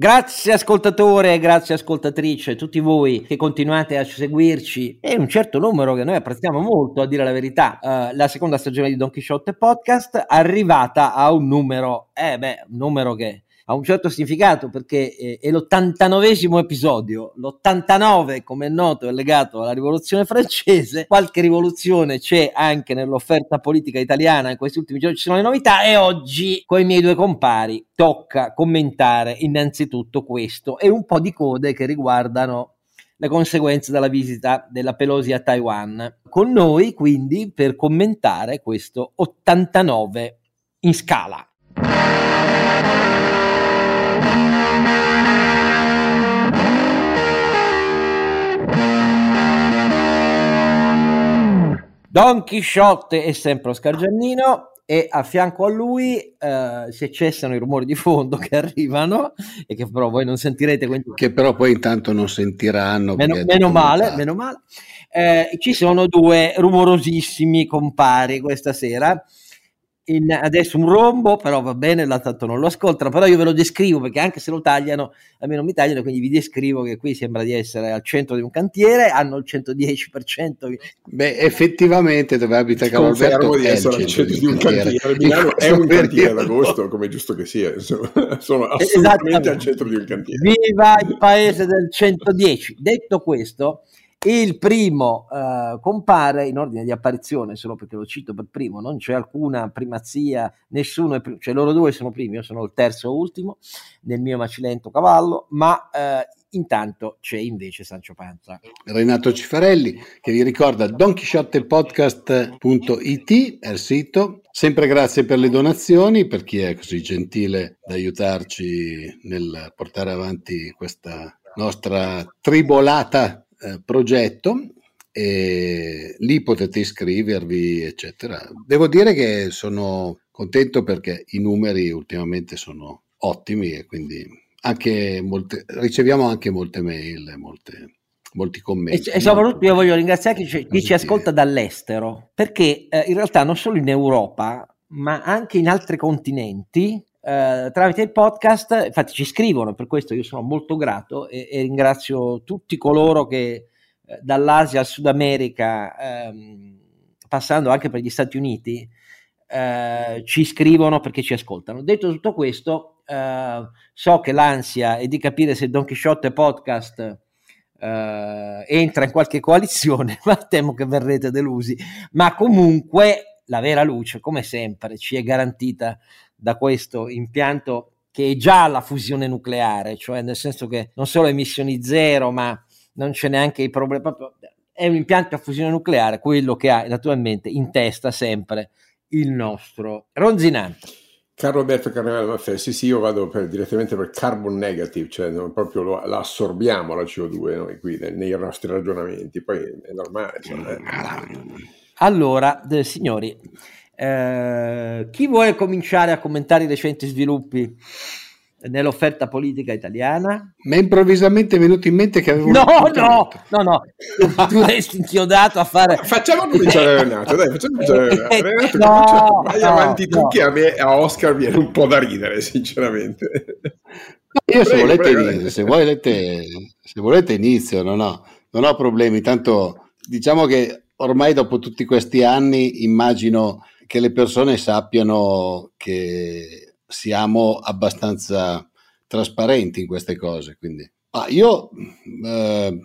Grazie ascoltatore, grazie ascoltatrice, tutti voi che continuate a seguirci e un certo numero che noi apprezziamo molto, a dire la verità. Uh, la seconda stagione di Don Quixote Podcast arrivata a un numero, eh beh, un numero che ha un certo significato perché eh, è l'89 episodio. L'89, come è noto, è legato alla rivoluzione francese. Qualche rivoluzione c'è anche nell'offerta politica italiana. In questi ultimi giorni ci sono le novità e oggi con i miei due compari tocca commentare innanzitutto questo e un po' di code che riguardano le conseguenze della visita della Pelosi a Taiwan. Con noi quindi per commentare questo 89 in scala. Don Chisciotte è sempre Oscar Giannino e a fianco a lui eh, si cessano i rumori di fondo che arrivano e che però voi non sentirete. Quindi... Che però poi intanto non sentiranno. Meno, meno male, meno male. Eh, ci sono due rumorosissimi compari questa sera in, adesso un rombo, però va bene, là tanto non lo ascoltano, però io ve lo descrivo perché anche se lo tagliano, a me non mi tagliano, quindi vi descrivo che qui sembra di essere al centro di un cantiere, hanno il 110%. Beh, effettivamente dove abita Cavalberto di essere al centro di un cantiere. cantiere. Milano è un cantiere d'agosto, come è giusto che sia, insomma, sono assolutamente al centro di un cantiere. Viva il paese del 110. Detto questo, il primo uh, compare in ordine di apparizione, solo perché lo cito per primo, non c'è alcuna primazia, nessuno è primo, cioè loro due sono primi, io sono il terzo ultimo nel mio macilento cavallo, ma uh, intanto c'è invece Sancio Panza. Renato Cifarelli che vi ricorda donchisciottepodcast.it è il sito. Sempre grazie per le donazioni, per chi è così gentile da aiutarci nel portare avanti questa nostra tribolata eh, progetto e lì potete iscrivervi, eccetera. Devo dire che sono contento perché i numeri ultimamente sono ottimi e quindi anche molte, riceviamo anche molte mail, molte, molti commenti. E, e soprattutto io voglio ringraziare chi, ci, chi ci ascolta dall'estero, perché eh, in realtà non solo in Europa, ma anche in altri continenti Uh, tramite il podcast, infatti ci scrivono, per questo io sono molto grato e, e ringrazio tutti coloro che eh, dall'Asia al Sud America, ehm, passando anche per gli Stati Uniti, eh, ci scrivono perché ci ascoltano. Detto tutto questo, eh, so che l'ansia è di capire se Don Quixote Podcast eh, entra in qualche coalizione, ma temo che verrete delusi. Ma comunque la vera luce, come sempre, ci è garantita da questo impianto che è già la fusione nucleare, cioè nel senso che non solo emissioni zero, ma non c'è neanche i problemi, proprio, è un impianto a fusione nucleare, quello che ha naturalmente in testa sempre il nostro Ronzinante. Carlo Alberto Carnevale Maffè, sì sì, io vado per, direttamente per carbon negative, cioè non, proprio lo, la assorbiamo la CO2 noi qui nei, nei nostri ragionamenti, poi è normale. Cioè, eh. Allora, eh, signori, eh, chi vuole cominciare a commentare i recenti sviluppi nell'offerta politica italiana? Mi è improvvisamente venuto in mente che avevo no, no, no, no, tu resti inchiodato a fare facciamo cominciare Renato dai facciamo cominciare Renato, Renato no, vai no, avanti no. tu che a me a Oscar viene un po' da ridere sinceramente io se, prego, volete, prego. se, volete, se volete inizio non ho, non ho problemi tanto diciamo che ormai dopo tutti questi anni immagino che le persone sappiano che siamo abbastanza trasparenti in queste cose. Quindi. Ah, io eh,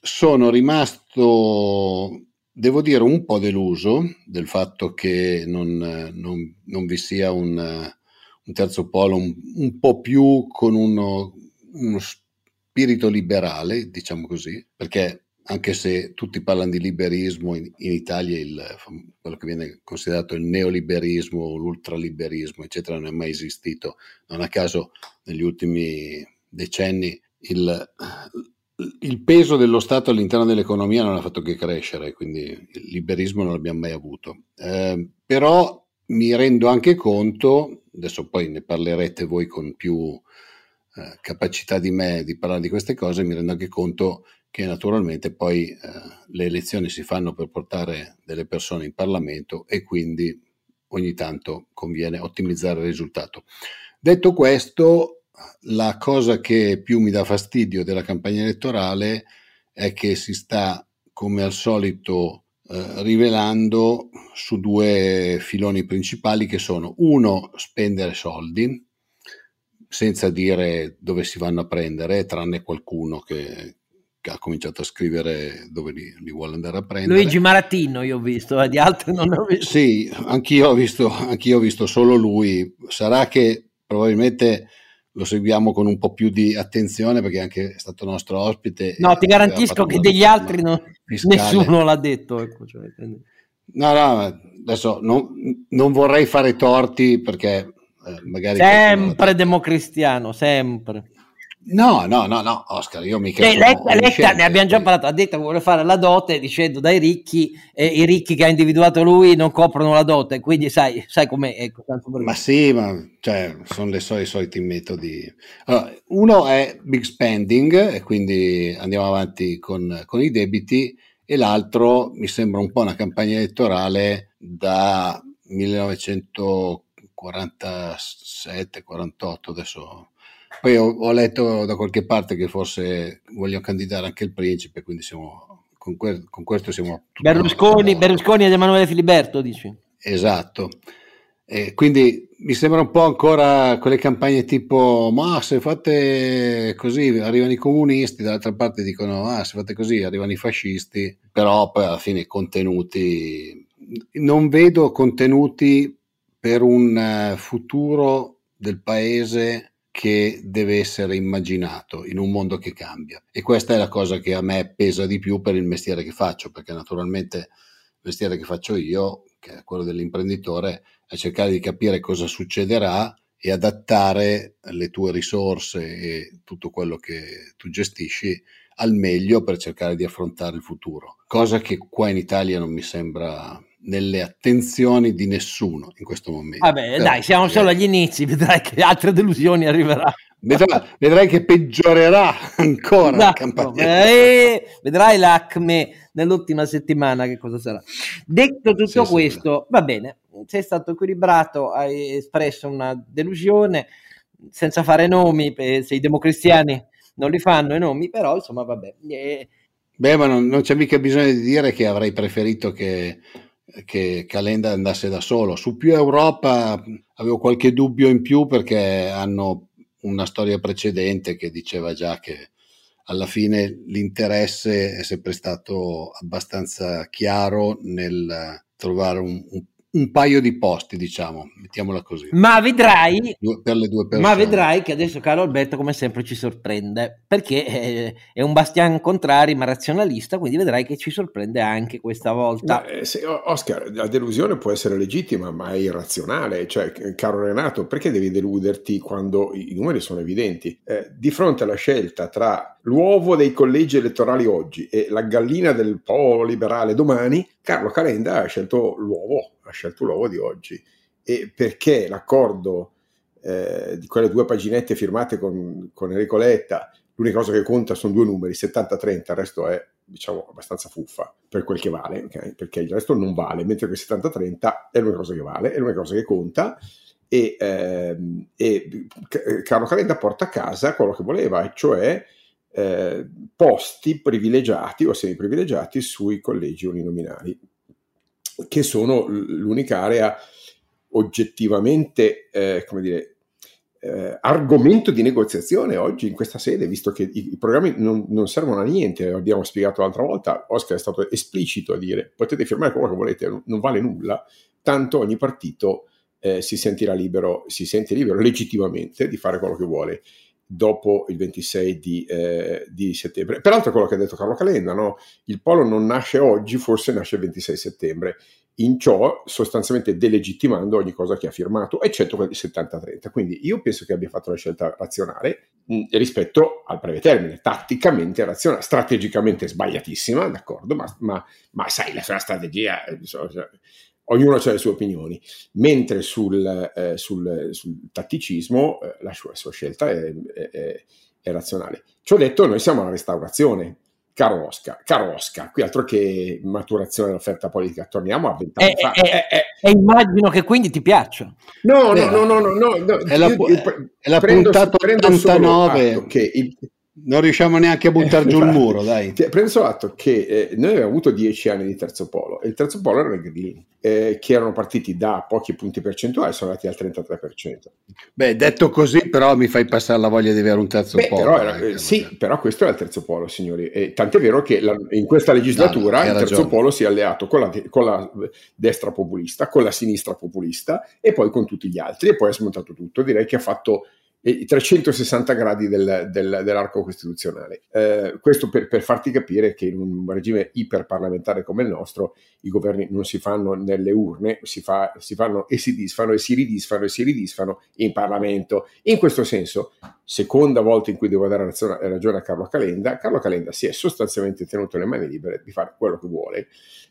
sono rimasto, devo dire, un po' deluso del fatto che non, non, non vi sia un, un terzo polo un, un, po' più con uno, uno spirito liberale, diciamo così, perché anche se tutti parlano di liberismo, in, in Italia il, quello che viene considerato il neoliberismo, l'ultraliberismo, eccetera, non è mai esistito. Non a caso negli ultimi decenni il, il peso dello Stato all'interno dell'economia non ha fatto che crescere, quindi il liberismo non l'abbiamo mai avuto. Eh, però mi rendo anche conto, adesso poi ne parlerete voi con più eh, capacità di me di parlare di queste cose, mi rendo anche conto che naturalmente poi eh, le elezioni si fanno per portare delle persone in Parlamento e quindi ogni tanto conviene ottimizzare il risultato. Detto questo, la cosa che più mi dà fastidio della campagna elettorale è che si sta, come al solito, eh, rivelando su due filoni principali che sono uno, spendere soldi, senza dire dove si vanno a prendere, tranne qualcuno che, ha cominciato a scrivere dove li, li, vuole andare a prendere. Luigi Marattino io ho visto, eh, di altri non ho visto. Sì, anch'io ho visto, anch'io ho visto solo lui. Sarà che probabilmente lo seguiamo con un po' più di attenzione perché anche è stato nostro ospite. No, ti garantisco che degli altri non, nessuno l'ha detto. Ecco, cioè, no, no, adesso non, non vorrei fare torti perché eh, magari... Sempre democristiano, sempre. No, no, no, no, Oscar, io mica... Lei, Letta, Letta ne abbiamo già parlato, ha detto che vuole fare la dote dicendo dai ricchi, e i ricchi che ha individuato lui non coprono la dote, quindi sai, sai com'è. Ecco, ma sì, ma cioè, sono i soliti metodi. Allora, uno è big spending, e quindi andiamo avanti con, con i debiti, e l'altro mi sembra un po' una campagna elettorale da 1947-48, adesso poi ho, ho, letto da qualche parte che forse vogliono candidare anche il principe, quindi siamo, con, que- con questo siamo... Berlusconi, Berlusconi ed Emanuele Filiberto, dici? Esatto. E quindi mi sembra un po' ancora quelle campagne tipo ma se fate così arrivano i comunisti, dall'altra parte dicono ah se fate così arrivano i fascisti, però poi alla fine i contenuti, non vedo contenuti per un eh, futuro del paese che deve essere immaginato in un mondo che cambia. E questa è la cosa che a me pesa di più per il mestiere che faccio, perché naturalmente il mestiere che faccio io, che è quello dell'imprenditore, è cercare di capire cosa succederà e adattare le tue risorse e tutto quello che tu gestisci al meglio per cercare di affrontare il futuro. Cosa che qua in Italia non mi sembra nelle attenzioni di nessuno in questo momento. Vabbè, Però, dai, siamo solo agli inizi, vedrai che altre delusioni arriveranno. Vedrai, vedrai che peggiorerà ancora no, la campagna. Eh, vedrai l'ACME nell'ultima settimana che cosa sarà. Detto tutto sì, questo, va bene, sei stato equilibrato, hai espresso una delusione senza fare nomi, se i democristiani non li fanno i nomi, però insomma vabbè. Eh, Beh, ma non, non c'è mica bisogno di dire che avrei preferito che che Calenda andasse da solo. Su più Europa avevo qualche dubbio in più perché hanno una storia precedente che diceva già che alla fine l'interesse è sempre stato abbastanza chiaro nel trovare un, un un paio di posti, diciamo, mettiamola così. Ma vedrai, per le due persone. ma vedrai che adesso Carlo Alberto, come sempre, ci sorprende perché è, è un bastian contrari, ma razionalista. Quindi vedrai che ci sorprende anche questa volta. Ma, eh, se, Oscar, la delusione può essere legittima, ma è irrazionale. Cioè, caro Renato, perché devi deluderti quando i, i numeri sono evidenti? Eh, di fronte alla scelta tra l'uovo dei collegi elettorali oggi e la gallina del polo liberale domani, Carlo Calenda ha scelto l'uovo, ha scelto l'uovo di oggi. E perché l'accordo eh, di quelle due paginette firmate con, con Enrico Letta, l'unica cosa che conta sono due numeri, 70-30, il resto è diciamo abbastanza fuffa per quel che vale, okay? perché il resto non vale, mentre quel 70-30 è l'unica cosa che vale, è l'unica cosa che conta e, ehm, e Carlo Calenda porta a casa quello che voleva, cioè eh, posti privilegiati o semi-privilegiati sui collegi uninominali, che sono l'unica area oggettivamente, eh, come dire, eh, argomento di negoziazione oggi in questa sede, visto che i, i programmi non, non, servono a niente, abbiamo spiegato l'altra volta, Oscar è stato esplicito a dire potete firmare quello che volete, non, non vale nulla, tanto ogni partito eh, si sentirà libero, si sente libero legittimamente di fare quello che vuole dopo il 26 di, eh, di, settembre. Peraltro quello che ha detto Carlo Calenda, no? il polo non nasce oggi, forse nasce il 26 settembre, in ciò sostanzialmente delegittimando ogni cosa che ha firmato, eccetto quel di 70-30. Quindi io penso che abbia fatto una scelta razionale mh, mm, rispetto al breve termine, tatticamente razionale, strategicamente sbagliatissima, d'accordo, ma, ma, ma sai, la sua strategia... Eh, ognuno ha le sue opinioni, mentre sul, eh, sul, sul tatticismo eh, la, sua, la, sua, scelta è, è, è, razionale. Ci ho detto, noi siamo alla restaurazione, caro Oscar, caro Oscar, qui altro che maturazione dell'offerta politica, torniamo a vent'anni fa. E eh, eh, eh, immagino che quindi ti piaccia. No, no, no, no, no, no, no è la, io, io, è la prendo, puntata 89 che il, non riusciamo neanche a buttare giù il muro, dai. Prendo solo atto che eh, noi abbiamo avuto dieci anni di terzo polo e il terzo polo era il Green, eh, che erano partiti da pochi punti percentuali e sono andati al 33%. Beh, detto così, però mi fai passare la voglia di avere un terzo Beh, polo. Però era, eh, sì, però questo è il terzo polo, signori. E tant'è vero che la, in questa legislatura no, il terzo ragione. polo si è alleato con la, con la destra populista, con la sinistra populista e poi con tutti gli altri e poi ha smontato tutto. Direi che ha fatto i 360 gradi del, del, dell'arco costituzionale. Eh, questo per, per, farti capire che in un regime iperparlamentare come il nostro i governi non si fanno nelle urne, si, fa, si fanno e si disfano e si ridisfano e si ridisfano in Parlamento. In questo senso, seconda volta in cui devo dare ragione a Carlo Calenda, Carlo Calenda si è sostanzialmente tenuto le mani libere di fare quello che vuole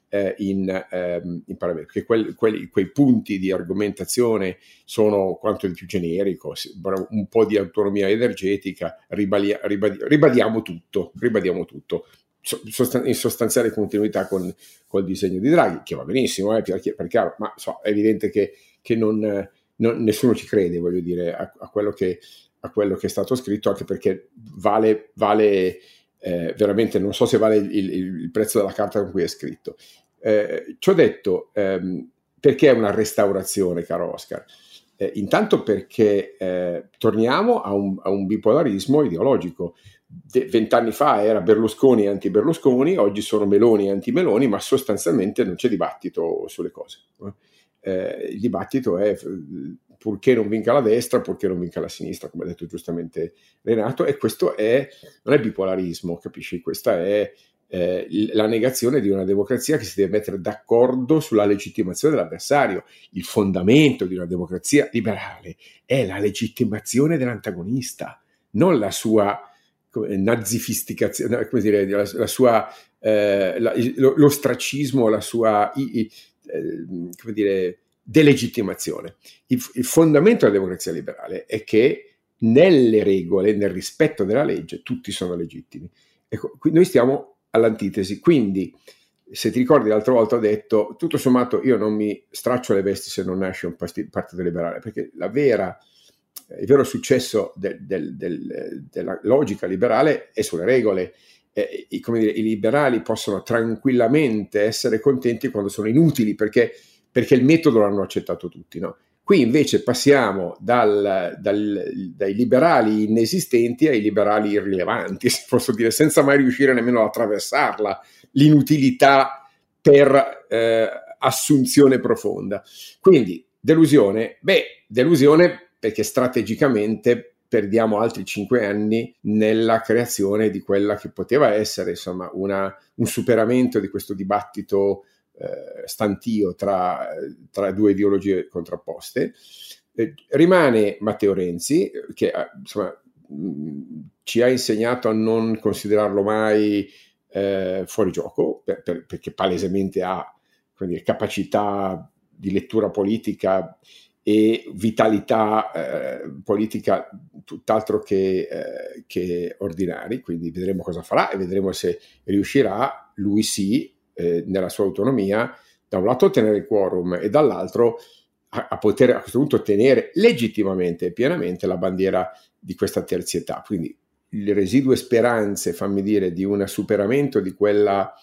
eh, in, ehm, in, Parlamento, perché quel, quelli, quei punti di argomentazione sono quanto di più generico, un po' di autonomia energetica, ribadia, ribadi, ribadiamo tutto, ribadiamo tutto. In sostanziale continuità con, col disegno di Draghi, che va benissimo, eh, perché, perché, ma so, è evidente che, che non, non, nessuno ci crede, voglio dire, a, a, quello che, a, quello che, è stato scritto, anche perché vale, vale eh, veramente non so se vale il, il, il, prezzo della carta con cui è scritto. Eh, ci ho detto ehm, perché è una restaurazione, caro Oscar. Eh, intanto perché eh, torniamo a un, a un, bipolarismo ideologico. Vent'anni fa era Berlusconi anti-Berlusconi, oggi sono Meloni anti-Meloni, ma sostanzialmente non c'è dibattito sulle cose. Eh, il dibattito è purché non vinca la destra, purché non vinca la sinistra, come ha detto giustamente Renato, e questo è, non è bipolarismo, capisci? Questa è eh, la negazione di una democrazia che si deve mettere d'accordo sulla legittimazione dell'avversario. Il fondamento di una democrazia liberale è la legittimazione dell'antagonista, non la sua nazifisticazione, come dire, la, la sua, eh, la, l'ostracismo, la sua, i, i, eh, come dire, delegittimazione. Il, il fondamento della democrazia liberale è che nelle regole, nel rispetto della legge, tutti sono legittimi. Ecco, noi stiamo all'antitesi. Quindi, se ti ricordi, l'altra volta ho detto, tutto sommato io non mi straccio le vesti se non nasce un partito liberale, perché vera, il vero successo del, del, del, della logica liberale è sulle regole. Eh, i, dire, I liberali possono tranquillamente essere contenti quando sono inutili, perché perché il metodo l'hanno accettato tutti. No? Qui invece passiamo dal, dal, dai liberali inesistenti ai liberali irrilevanti, se posso dire, senza mai riuscire nemmeno ad attraversarla, l'inutilità per eh, assunzione profonda. Quindi delusione, beh, delusione perché strategicamente perdiamo altri cinque anni nella creazione di quella che poteva essere insomma una, un superamento di questo dibattito stantio tra, tra, due ideologie contrapposte. Eh, rimane Matteo Renzi, che eh, insomma, mh, ci ha insegnato a non considerarlo mai eh, fuori gioco, per, per, perché palesemente ha dire, capacità di lettura politica e vitalità eh, politica tutt'altro che, eh, che, ordinari, quindi vedremo cosa farà e vedremo se riuscirà, lui sì, eh, nella sua autonomia, da un lato ottenere il quorum e dall'altro a, a, poter a questo punto ottenere legittimamente e pienamente la bandiera di questa terzietà. Quindi le residue speranze, fammi dire, di un superamento di quella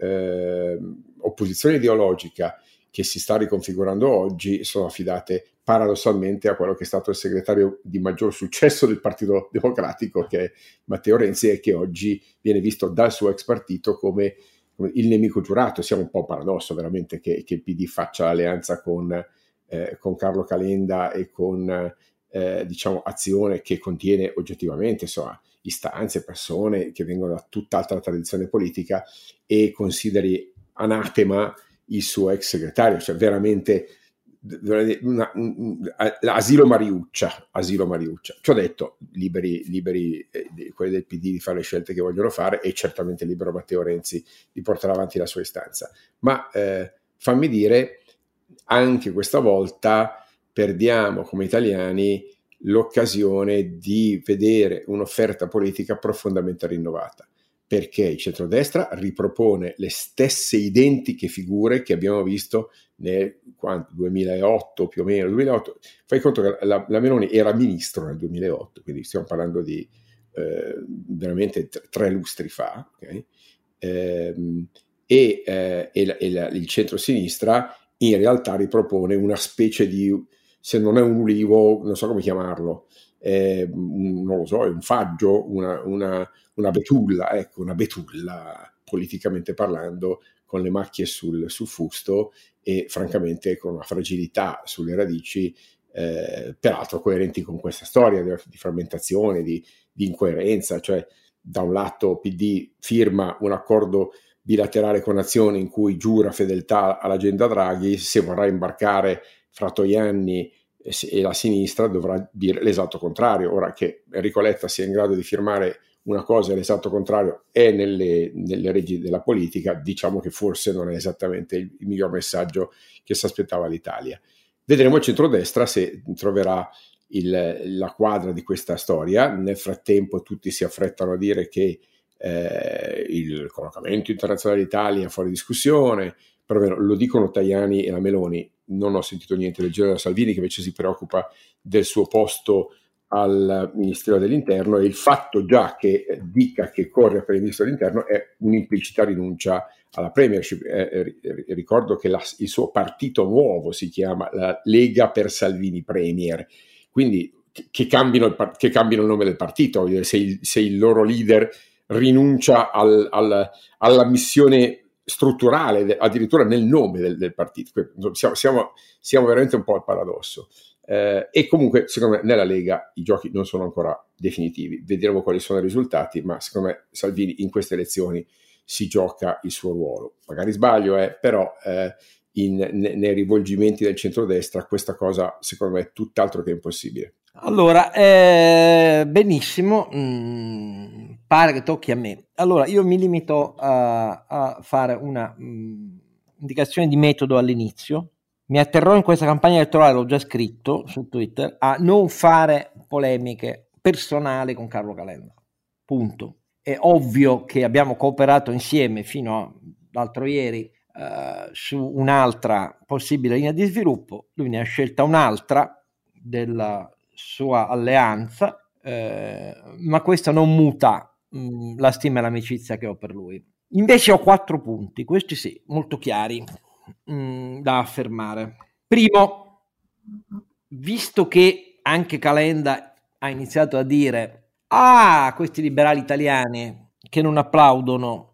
eh, opposizione ideologica che si sta riconfigurando oggi sono affidate paradossalmente a quello che è stato il segretario di maggior successo del Partito Democratico, che è Matteo Renzi, e che oggi viene visto dal suo ex partito come il nemico giurato. Siamo un po' paradosso veramente che, che il PD faccia alleanza con, eh, con Carlo Calenda e con eh, diciamo azione che contiene oggettivamente insomma, istanze, persone che vengono da tutt'altra tradizione politica e consideri anatema il suo ex segretario, cioè veramente una, un, asilo Mariuccia, asilo Mariuccia. Ci ho detto, liberi, liberi eh, quelli del PD di fare le scelte che vogliono fare e certamente libero Matteo Renzi di portare avanti la sua istanza. Ma eh, fammi dire, anche questa volta perdiamo come italiani l'occasione di vedere un'offerta politica profondamente rinnovata. perché il centrodestra ripropone le stesse identiche figure che abbiamo visto nel 2008 più o meno. 2008. Fai conto che la, la Meloni era ministro nel 2008, quindi stiamo parlando di eh, veramente tre lustri fa. Okay? Eh, e, eh, e, la, e la, il centro-sinistra in realtà ripropone una specie di, se non è un ulivo, non so come chiamarlo, eh, non lo so, è un faggio, una, una, una, betulla, ecco, una betulla politicamente parlando, con le macchie sul, sul fusto e francamente con una fragilità sulle radici, eh, peraltro coerenti con questa storia di, frammentazione, di, di incoerenza, cioè da un lato PD firma un accordo bilaterale con Azione in cui giura fedeltà all'agenda Draghi, se vorrà imbarcare fra Toianni e la sinistra dovrà dire l'esatto contrario. Ora che Enrico Letta sia in grado di firmare una cosa e l'esatto contrario è nelle, nelle reggi della politica, diciamo che forse non è esattamente il, il miglior messaggio che si aspettava l'Italia. Vedremo il centrodestra se troverà il, la quadra di questa storia. Nel frattempo tutti si affrettano a dire che eh, il collocamento internazionale d'Italia è fuori discussione, perlomeno lo dicono Tajani e la Meloni, non ho sentito niente del genere da Salvini che invece si preoccupa del suo posto al Ministero dell'Interno e il fatto già che dica che corre per il Ministro dell'Interno è un'implicita rinuncia alla premiership. Eh, eh, ricordo che la, il suo partito nuovo si chiama la Lega per Salvini Premier, quindi che cambino il, che cambino il nome del partito, se il, se il loro leader rinuncia al, al, alla missione strutturale, addirittura nel nome del, del partito. Siamo, siamo, siamo, veramente un po' al paradosso. Eh, e comunque, secondo me, nella Lega i giochi non sono ancora definitivi. Vedremo quali sono i risultati, ma secondo me Salvini in queste elezioni si gioca il suo ruolo. Magari sbaglio, eh, però eh, in, ne, nei rivolgimenti del centrodestra questa cosa, secondo me, è tutt'altro che impossibile. Allora, eh, benissimo, mm, pare che tocchi a me. Allora, io mi limito a, a fare una mm, indicazione di metodo all'inizio. Mi atterrò in questa campagna elettorale, l'ho già scritto su Twitter, a non fare polemiche personali con Carlo Calenda. Punto. È ovvio che abbiamo cooperato insieme fino all'altro ieri eh, su un'altra possibile linea di sviluppo, lui ne ha scelta un'altra della sua alleanza, eh, ma questo non muta mh, mm, la stima e l'amicizia che ho per lui. Invece ho quattro punti, questi sì, molto chiari mm, da affermare. Primo, visto che anche Calenda ha iniziato a dire ah, questi liberali italiani che non applaudono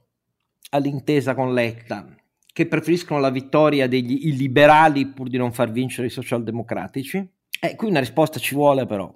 all'intesa con Letta, che preferiscono la vittoria degli illiberali pur di non far vincere i socialdemocratici, eh, qui una risposta ci vuole però,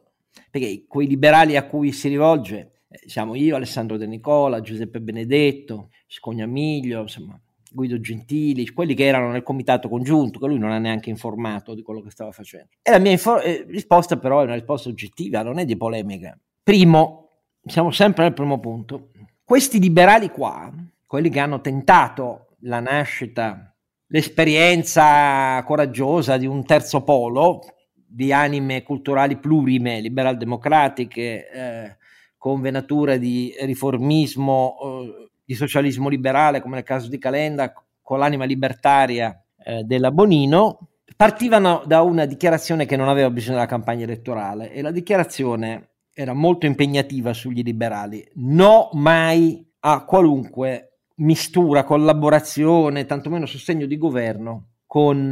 perché quei liberali a cui si rivolge eh, siamo io, Alessandro De Nicola, Giuseppe Benedetto, Scognamiglio, insomma, Guido Gentili, quelli che erano nel comitato congiunto, che lui non ha neanche informato di quello che stava facendo. E la mia infor- eh, risposta però è una risposta oggettiva, non è di polemica. Primo, siamo sempre nel primo punto, questi liberali qua, quelli che hanno tentato la nascita, l'esperienza coraggiosa di un terzo polo, di anime culturali plurime, liberal democratiche, eh, con venature di riformismo, eh, di socialismo liberale, come nel caso di Calenda, con l'anima libertaria eh, della Bonino, partivano da una dichiarazione che non aveva bisogno della campagna elettorale e la dichiarazione era molto impegnativa sugli liberali. No mai a qualunque mistura, collaborazione, tantomeno sostegno di governo con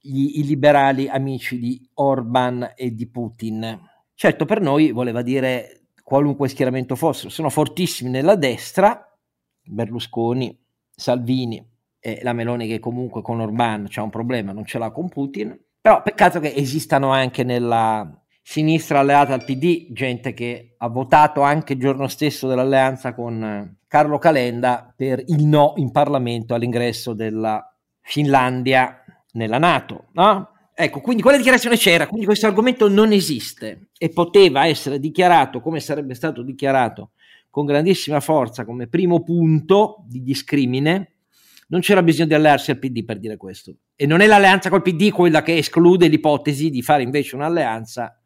gli, i liberali amici di Orban e di Putin. Certo, per noi voleva dire qualunque schieramento fosse, sono fortissimi nella destra, Berlusconi, Salvini e la Meloni che comunque con Orban c'è un problema, non ce l'ha con Putin, però peccato che esistano anche nella sinistra alleata al PD, gente che ha votato anche il giorno stesso dell'alleanza con Carlo Calenda per il no in Parlamento all'ingresso della Finlandia nella Nato, no? Ecco, quindi quella dichiarazione c'era, quindi questo argomento non esiste e poteva essere dichiarato come sarebbe stato dichiarato con grandissima forza come primo punto di discrimine. Non c'era bisogno di allearsi al PD per dire questo. E non è l'alleanza col PD quella che esclude l'ipotesi di fare invece un'alleanza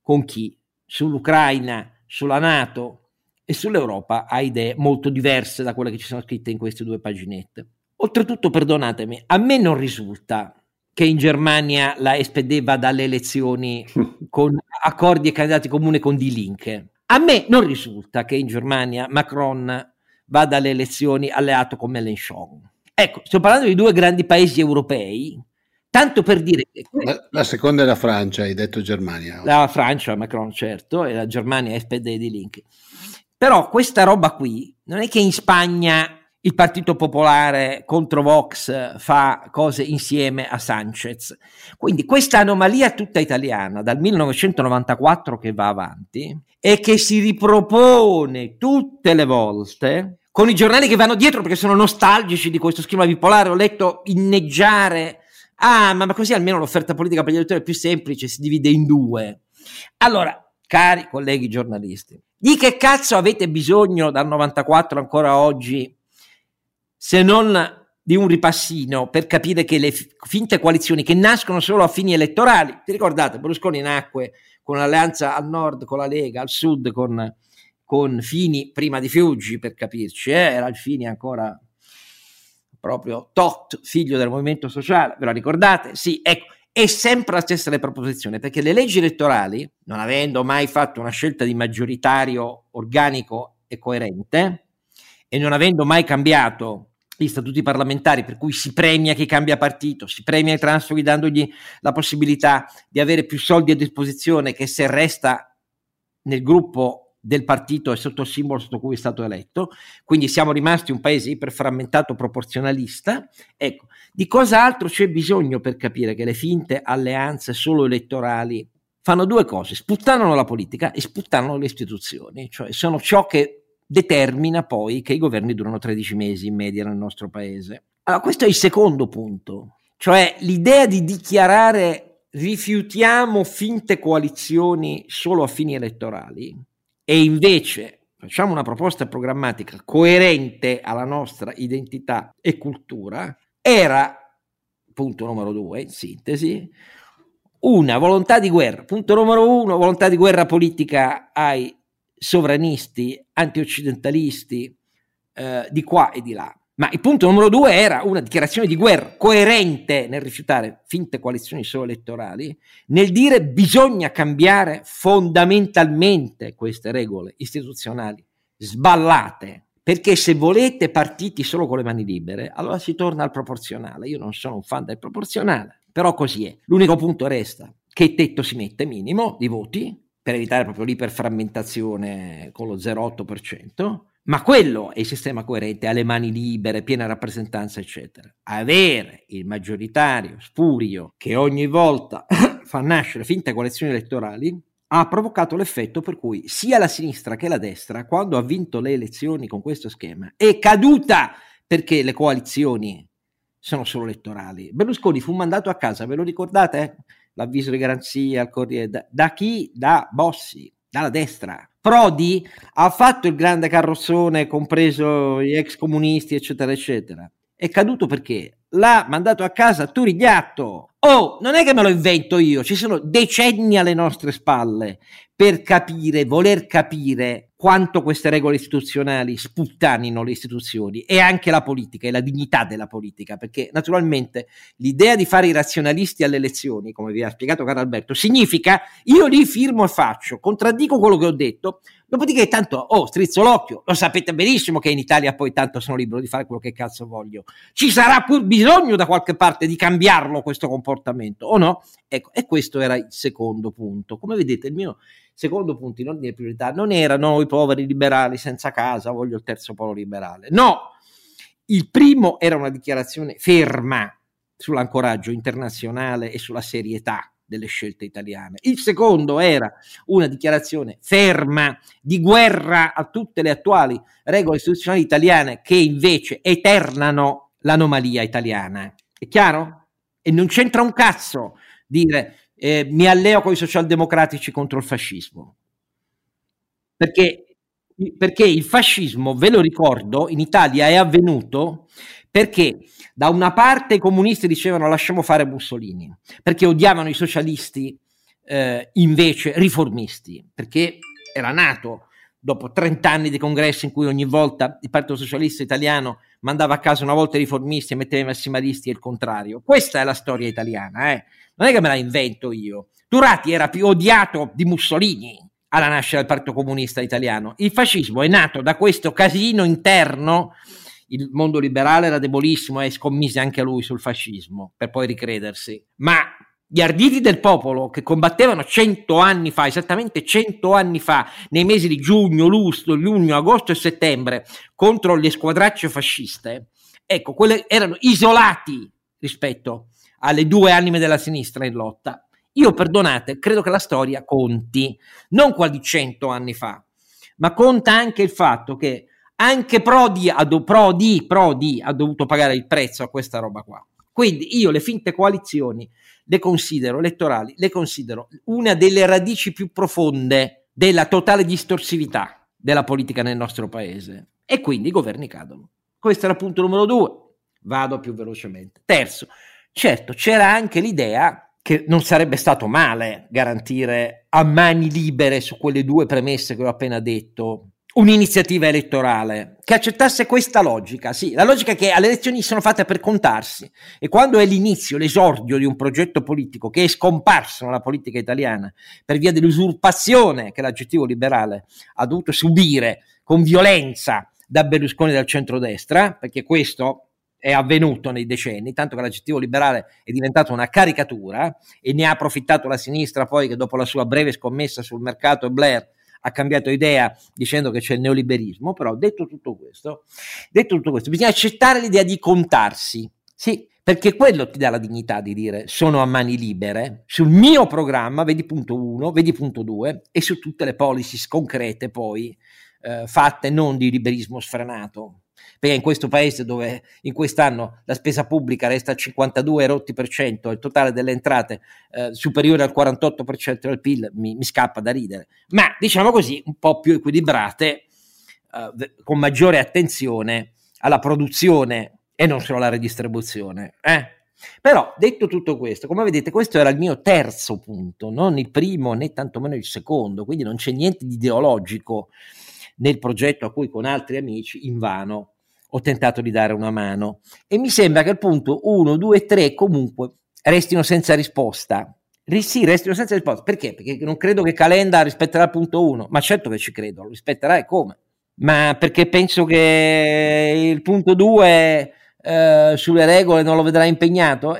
con chi? Sull'Ucraina, sulla Nato e sull'Europa ha idee molto diverse da quelle che ci sono scritte in queste due paginette. Oltretutto, perdonatemi, a me non risulta che in Germania la SPD vada alle elezioni con accordi e candidati comuni con Die Linke. A me non risulta che in Germania Macron vada alle elezioni alleato con Mélenchon. Ecco, sto parlando di due grandi paesi europei, tanto per dire che... La, la seconda è la Francia, hai detto Germania. La Francia, Macron certo, e la Germania SPD di Link. Però questa roba qui non è che in Spagna il Partito Popolare contro Vox fa cose insieme a Sanchez. Quindi questa anomalia tutta italiana dal 1994 che va avanti e che si ripropone tutte le volte con i giornali che vanno dietro perché sono nostalgici di questo schema bipolare. Ho letto inneggiare, ah, ma così almeno l'offerta politica per gli elettori è più semplice, si divide in due. Allora, cari colleghi giornalisti, di che cazzo avete bisogno dal 94 ancora oggi, se non di un ripassino per capire che le finte coalizioni che nascono solo a fini elettorali, vi ricordate, Berlusconi nacque con l'alleanza al nord con la Lega, al sud con con Fini prima di Fiuggi, per capirci, eh? era il Fini ancora proprio tot, figlio del movimento sociale, ve lo ricordate? Sì, ecco, è sempre la stessa le proposizioni, perché le leggi elettorali, non avendo mai fatto una scelta di maggioritario organico e coerente, e non avendo mai cambiato gli statuti parlamentari, per cui si premia chi cambia partito, si premia i transfughi dandogli la possibilità di avere più soldi a disposizione che se resta nel gruppo del partito e sotto il simbolo sotto cui è stato eletto, quindi siamo rimasti un paese iperframmentato proporzionalista. Ecco, di cosa altro c'è bisogno per capire che le finte alleanze solo elettorali fanno due cose, sputtanano la politica e sputtanano le istituzioni, cioè sono ciò che determina poi che i governi durano 13 mesi in media nel nostro paese. Allora, questo è il secondo punto, cioè l'idea di dichiarare rifiutiamo finte coalizioni solo a fini elettorali e invece facciamo una proposta programmatica coerente alla nostra identità e cultura, era, punto numero due, in sintesi, una volontà di guerra. Punto numero uno, volontà di guerra politica ai sovranisti, antioccidentalisti eh, di qua e di là. Ma il punto numero due era una dichiarazione di guerra coerente nel rifiutare finte coalizioni solo elettorali, nel dire bisogna cambiare fondamentalmente queste regole istituzionali sballate, perché se volete partiti solo con le mani libere, allora si torna al proporzionale. Io non sono un fan del proporzionale, però così è. L'unico punto resta che tetto si mette minimo di voti per evitare proprio l'iperframmentazione con lo 0,8%, ma quello è il sistema coerente, ha le mani libere, piena rappresentanza, eccetera. Avere il maggioritario spurio che ogni volta fa nascere finte coalizioni elettorali ha provocato l'effetto per cui sia la sinistra che la destra, quando ha vinto le elezioni con questo schema, è caduta perché le coalizioni sono solo elettorali. Berlusconi fu mandato a casa, ve lo ricordate? L'avviso di garanzia al Corriere. Da, da chi? Da Bossi, dalla destra. Prodi ha fatto il grande carrozzone, compreso gli ex comunisti, eccetera, eccetera. È caduto perché l'ha mandato a casa Turigliatto. Oh, non è che me lo invento io, ci sono decenni alle nostre spalle per capire, voler capire quanto queste regole istituzionali sputtanino le istituzioni e anche la politica e la dignità della politica, perché naturalmente l'idea di fare i razionalisti alle elezioni, come vi ha spiegato caro Alberto, significa io li firmo e faccio, contraddico quello che ho detto, dopodiché tanto, oh, strizzo l'occhio, lo sapete benissimo che in Italia poi tanto sono libero di fare quello che cazzo voglio, ci sarà pur bisogno da qualche parte di cambiarlo questo comportamento, o no? Ecco, e questo era il secondo punto. Come vedete, il mio secondo punto in ordine di priorità non erano i poveri liberali senza casa, voglio il terzo polo liberale. No, il primo era una dichiarazione ferma sull'ancoraggio internazionale e sulla serietà delle scelte italiane. Il secondo era una dichiarazione ferma di guerra a tutte le attuali regole istituzionali italiane che invece eternano l'anomalia italiana. È chiaro? E non c'entra un cazzo dire eh, mi alleo con i socialdemocratici contro il fascismo. Perché, perché il fascismo, ve lo ricordo, in Italia è avvenuto perché da una parte i comunisti dicevano lasciamo fare Mussolini, perché odiavano i socialisti eh, invece riformisti, perché era nato dopo 30 anni di congressi in cui ogni volta il Partito Socialista Italiano mandava a casa una volta i riformisti e metteva i massimalisti e il contrario. Questa è la storia italiana, eh? non è che me la invento io. Turati era più odiato di Mussolini alla nascita del Partito Comunista Italiano. Il fascismo è nato da questo casino interno. Il mondo liberale era debolissimo e scommise anche lui sul fascismo per poi ricredersi. Ma gli arditi del popolo che combattevano cento anni fa, esattamente cento anni fa, nei mesi di giugno, luglio, luglio, agosto e settembre, contro le squadracce fasciste, ecco, quelle erano isolati rispetto alle due anime della sinistra in lotta. Io, perdonate, credo che la storia conti, non qua di cento anni fa, ma conta anche il fatto che anche Prodi ha, Prodi, Prodi ha dovuto pagare il prezzo a questa roba qua. Quindi io le finte coalizioni le considero elettorali, le considero una delle radici più profonde della totale distorsività della politica nel nostro paese e quindi i governi cadono. Questo era il punto numero due. Vado più velocemente. Terzo, certo, c'era anche l'idea che non sarebbe stato male garantire a mani libere su quelle due premesse che ho appena detto un'iniziativa elettorale che accettasse questa logica, sì, la logica che alle elezioni sono fatte per contarsi e quando è l'inizio, l'esordio di un progetto politico che è scomparso nella politica italiana per via dell'usurpazione che l'aggettivo liberale ha dovuto subire con violenza da Berlusconi dal centrodestra, perché questo è avvenuto nei decenni, tanto che l'aggettivo liberale è diventato una caricatura e ne ha approfittato la sinistra poi che dopo la sua breve scommessa sul mercato Blair ha cambiato idea dicendo che c'è il neoliberismo, però detto tutto questo, detto tutto questo bisogna accettare l'idea di contarsi, sì, perché quello ti dà la dignità di dire sono a mani libere sul mio programma, vedi punto 1, vedi punto 2 e su tutte le policies concrete poi eh, fatte non di liberismo sfrenato, perché in questo paese dove in quest'anno la spesa pubblica resta al 52 rotti per cento e il totale delle entrate eh, superiore al 48 per cento del PIL mi, mi, scappa da ridere, ma diciamo così un po' più equilibrate, eh, con maggiore attenzione alla produzione e non solo alla redistribuzione. Eh? Però detto tutto questo, come vedete, questo era il mio terzo punto, non il primo né tantomeno il secondo, quindi non c'è niente di ideologico nel progetto a cui con altri amici invano ho tentato di dare una mano e mi sembra che il punto 1, 2 e 3 comunque restino senza risposta. Sì, restino senza risposta. Perché? Perché non credo che Calenda rispetterà il punto 1, ma certo che ci credo, lo rispetterà e come? Ma perché penso che il punto 2 eh, sulle regole non lo vedrà impegnato?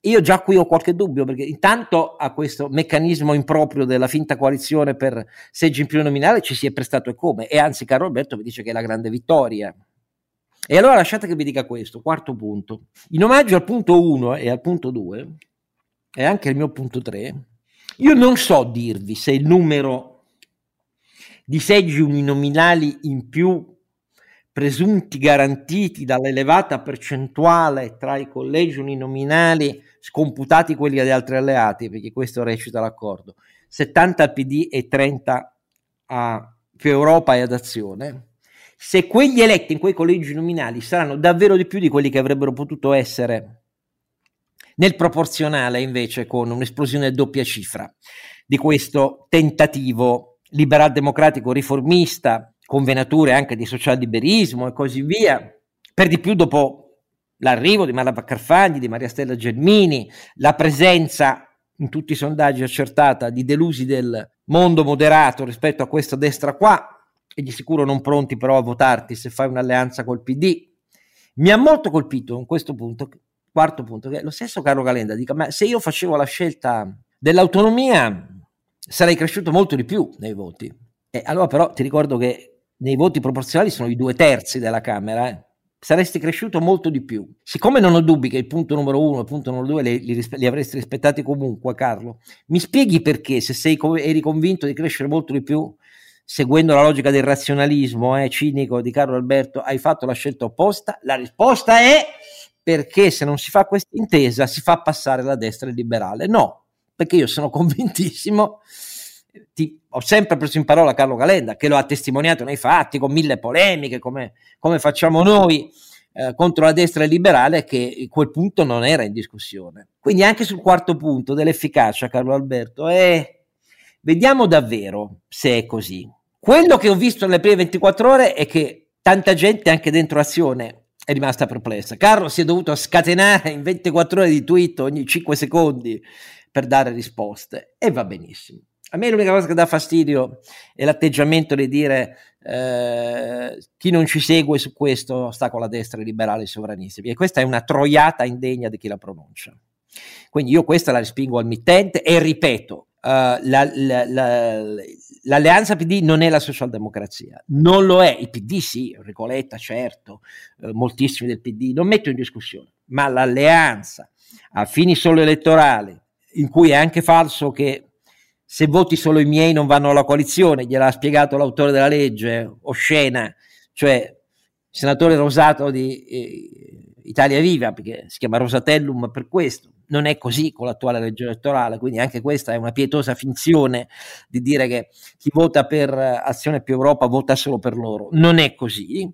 Io già qui ho qualche dubbio, perché intanto a questo meccanismo improprio della finta coalizione per seggi in più nominale ci si è prestato e come, e anzi Carlo Alberto mi dice che è la grande vittoria. E allora lasciate che vi dica questo, quarto punto. In omaggio al punto 1 e al punto 2, e anche al mio punto 3, io non so dirvi se il numero di seggi uninominali in più presunti garantiti dall'elevata percentuale tra i collegi uninominali scomputati quelli degli altri alleati, perché questo recita l'accordo, 70 al PD e 30 a più Europa e ad Azione, se quegli eletti in quei collegi nominali saranno davvero di più di quelli che avrebbero potuto essere nel proporzionale invece con un'esplosione doppia cifra di questo tentativo liberal democratico riformista con venature anche di socialliberismo e così via per di più dopo l'arrivo di Malava Carfagni, di Maria Stella Gelmini, la presenza in tutti i sondaggi accertata di delusi del mondo moderato rispetto a questa destra qua, e di sicuro non pronti però a votarti se fai un'alleanza col PD. Mi ha molto colpito in questo punto, quarto punto, che lo stesso Carlo Calenda dica, ma se io facevo la scelta dell'autonomia sarei cresciuto molto di più nei voti. E allora però ti ricordo che nei voti proporzionali sono i due terzi della Camera, eh? saresti cresciuto molto di più. Siccome non ho dubbi che il punto numero uno e il punto numero due li, li, li, avresti rispettati comunque, Carlo, mi spieghi perché, se sei, eri convinto di crescere molto di più, seguendo la logica del razionalismo eh, cinico di Carlo Alberto, hai fatto la scelta opposta? La risposta è perché se non si fa questa intesa si fa passare la destra liberale. No, perché io sono convintissimo, ti, ho sempre preso in parola Carlo Calenda, che lo ha testimoniato nei fatti, con mille polemiche, come, come facciamo noi eh, contro la destra liberale, che quel punto non era in discussione. Quindi anche sul quarto punto dell'efficacia, Carlo Alberto, è Vediamo davvero se è così. Quello che ho visto nelle prime 24 ore è che tanta gente anche dentro azione è rimasta perplessa. Carlo si è dovuto scatenare in 24 ore di tweet ogni 5 secondi per dare risposte e va benissimo. A me l'unica cosa che dà fastidio è l'atteggiamento di dire eh, chi non ci segue su questo sta con la destra liberale e sovranistica. E questa è una troiata indegna di chi la pronuncia. Quindi io questa la respingo al mittente e ripeto, la, la, la, l'alleanza PD non è la socialdemocrazia, non lo è, il PD sì, Ricoletta certo, uh, moltissimi del PD, non metto in discussione, ma l'alleanza a fini solo elettorali, in cui è anche falso che se voti solo i miei non vanno alla coalizione, gliel'ha spiegato l'autore della legge, oscena, cioè il senatore Rosato di eh, Italia Viva, perché si chiama Rosatellum per questo, non è così con l'attuale legge elettorale, quindi anche questa è una pietosa finzione di dire che chi vota per Azione più Europa vota solo per loro, non è così.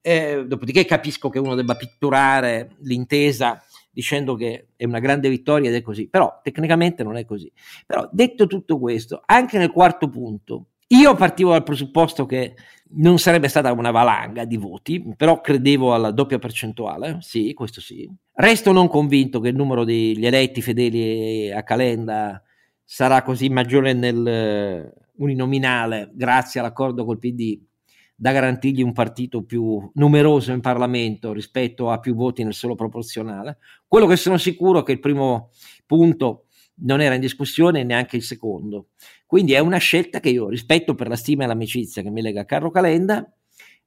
Eh, dopodiché capisco che uno debba pitturare l'intesa dicendo che è una grande vittoria ed è così, però tecnicamente non è così. Però detto tutto questo, anche nel quarto punto, io partivo dal presupposto che non sarebbe stata una valanga di voti, però credevo alla doppia percentuale, sì, questo sì. Resto non convinto che il numero degli eletti fedeli a Calenda sarà così maggiore nel eh, uninominale grazie all'accordo col PD da garantirgli un partito più numeroso in Parlamento rispetto a più voti nel solo proporzionale. Quello che sono sicuro è che il primo punto non era in discussione neanche il secondo. Quindi è una scelta che io rispetto per la stima e l'amicizia che mi lega a Carlo Calenda,